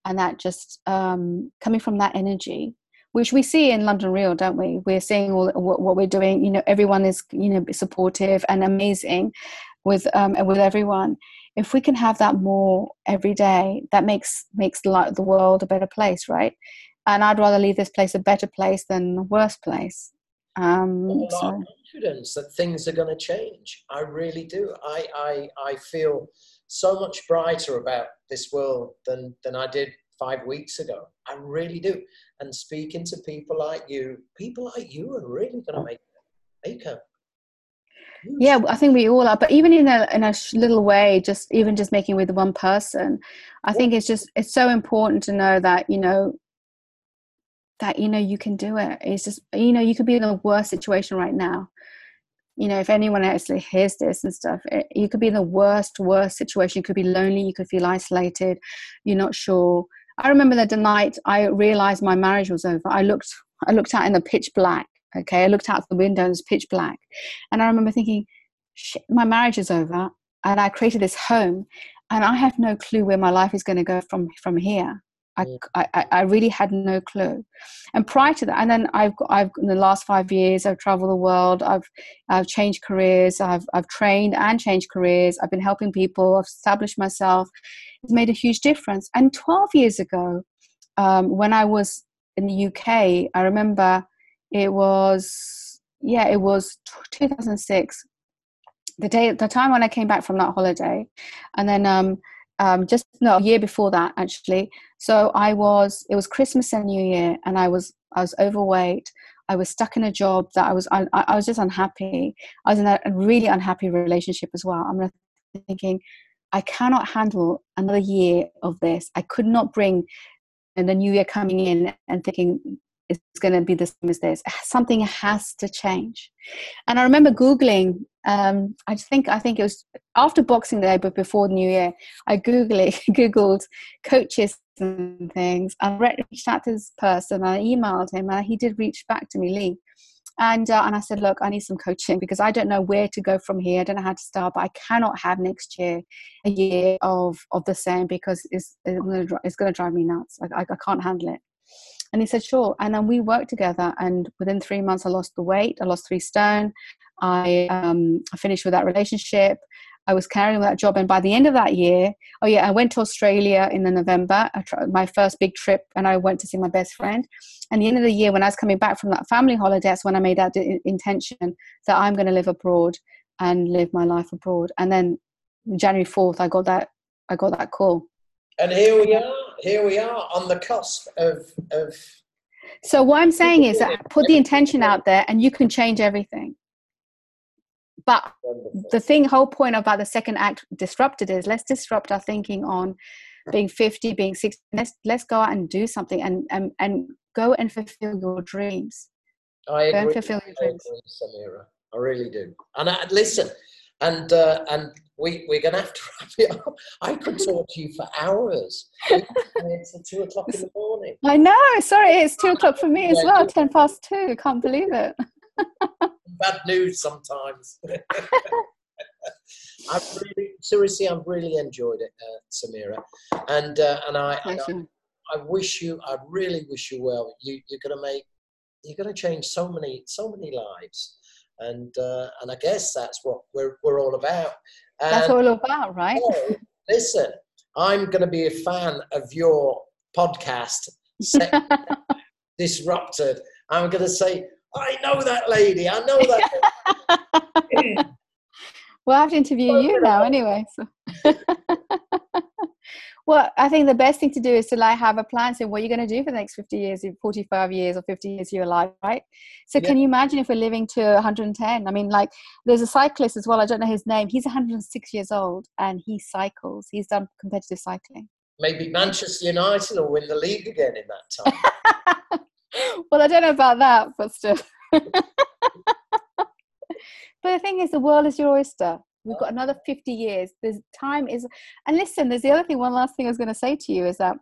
and that just um, coming from that energy which we see in london real don't we? We're seeing all what, what we're doing. You know everyone is you know supportive and amazing with um, with everyone. If we can have that more every day that makes makes the, the world a better place right? And i'd rather leave this place a better place than a worse place um, so confidence that things are going to change. I really do. I, I, I feel so much brighter about this world than, than I did five weeks ago. I really do. And speaking to people like you, people like you are really going to make, make a yeah i think we all are but even in a in a little way just even just making with one person i think it's just it's so important to know that you know that you know you can do it. It's just you know you could be in a worse situation right now. You know if anyone actually hears this and stuff it, you could be in the worst worst situation. You could be lonely you could feel isolated you're not sure. I remember the night i realized my marriage was over i looked i looked out in the pitch black okay? I looked out the window and it was pitch black. And i remember thinking Shit, my marriage is over and i created this home and i have no clue where my life is going to go from from here I, I, I, really had no clue. And prior to that, and then I've, I've in the last five years, I've traveled the world. I've, I've changed careers. I've, I've trained and changed careers. I've been helping people. I've established myself. It's made a huge difference. And 12 years ago, um, when I was in the UK, I remember it was, yeah, it was 2006. The day, the time when I came back from that holiday, and then um, um, just no a year before that actually so i was it was christmas and new year and i was i was overweight. I was stuck in a job that i was i, I was just unhappy. I was in a really unhappy relationship as well. I'm thinking i cannot handle another year of this. I could not bring and the new year coming in and thinking it's going to be the same as this. Something has to change. And i remember googling um, I think I think it was after Boxing Day, but before New Year. I googled googled coaches and things. I reached out to this person. I emailed him, and he did reach back to me, Lee. And, uh, and I said, look, I need some coaching because I don't know where to go from here. I don't know how to start, but I cannot have next year a year of, of the same because it's, it's going to drive me nuts. Like, I, I can't handle it. And he said, sure. And then we worked together. And within three months, I lost the weight. I lost three stone. I, um, I finished with that relationship. I was carrying that job. And by the end of that year, oh yeah, I went to Australia in the November, my first big trip, and I went to see my best friend. And the end of the year, when I was coming back from that family holiday, that's when I made that intention that I'm going to live abroad and live my life abroad. And then January 4th, I got that, I got that call. And here we are, here we are on the cusp of, of so what I'm saying is that put the intention out there and you can change everything. But the thing, whole point about the second act disrupted is let's disrupt our thinking on being 50, being 60. Let's let's go out and do something and and, and go and fulfill your dreams. I go agree. and fulfill your dreams. I agree, Samira. I really do. And I, listen, and uh, and we we're gonna have to wrap it up. I could talk to you for hours. it's two o'clock in the morning. I know. Sorry, it's two o'clock for me as well. Ten past two. Can't believe it bad news sometimes. I've really, seriously, I've really enjoyed it, uh, Samira, and uh, and I, and I, I, wish you, I really wish you well. You, you're going to make, you're going to change so many, so many lives, and uh, and I guess that's what we're we're all about. And, that's all about, right? Oh, listen, I'm going to be a fan of your podcast, Disrupted. I'm going to say, I know that lady. I know that. we'll have to interview you now anyway. So. well, I think the best thing to do is to like have a plan. So, what are you're going to do for the next 50 years, 45 years, or 50 years of your life, right? So, yeah. can you imagine if we're living to 110? I mean, like, there's a cyclist as well. I don't know his name. He's 106 years old and he cycles. He's done competitive cycling. Maybe Manchester United will win the league again in that time. well, I don't know about that, but still. but the thing is, the world is your oyster. We've got another 50 years. There's time is, and listen, there's the other thing. One last thing I was going to say to you is that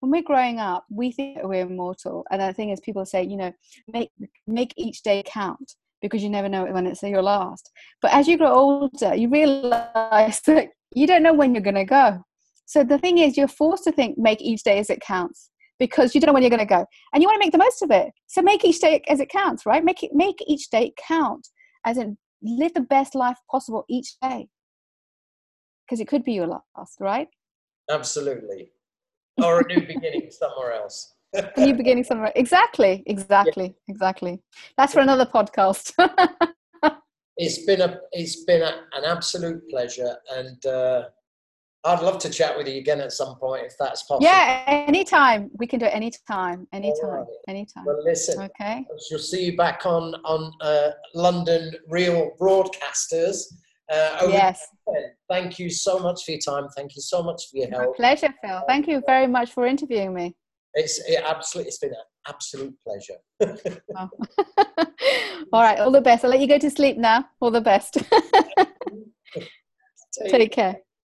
when we're growing up, we think we're immortal. And the thing is, people say, you know, make make each day count because you never know when it's your last. But as you grow older, you realize that you don't know when you're going to go. So the thing is, you're forced to think, make each day as it counts because you don't know when you're going to go. And you want to make the most of it. So make each day as it counts right? Make it make each day count as in live the best life possible each day. Because it could be your last right? Absolutely. Or a new beginning somewhere else. A new beginning somewhere exactly exactly yeah. exactly. That's for another podcast. It's been a it's been a, an absolute pleasure and uh I'd love to chat with you again at some point if that's possible. Yeah, anytime. We can do it anytime. Anytime. Right. Anytime. Well, listen. Okay. We'll see you back on on uh, London Real Broadcasters. Uh, yes. Thank you so much for your time. Thank you so much for your help. My pleasure, Phil. Thank you very much for interviewing me. It's it absolutely. It's been an absolute pleasure. oh. all right. All the best. I'll let you go to sleep now. All the best. Take, Take care.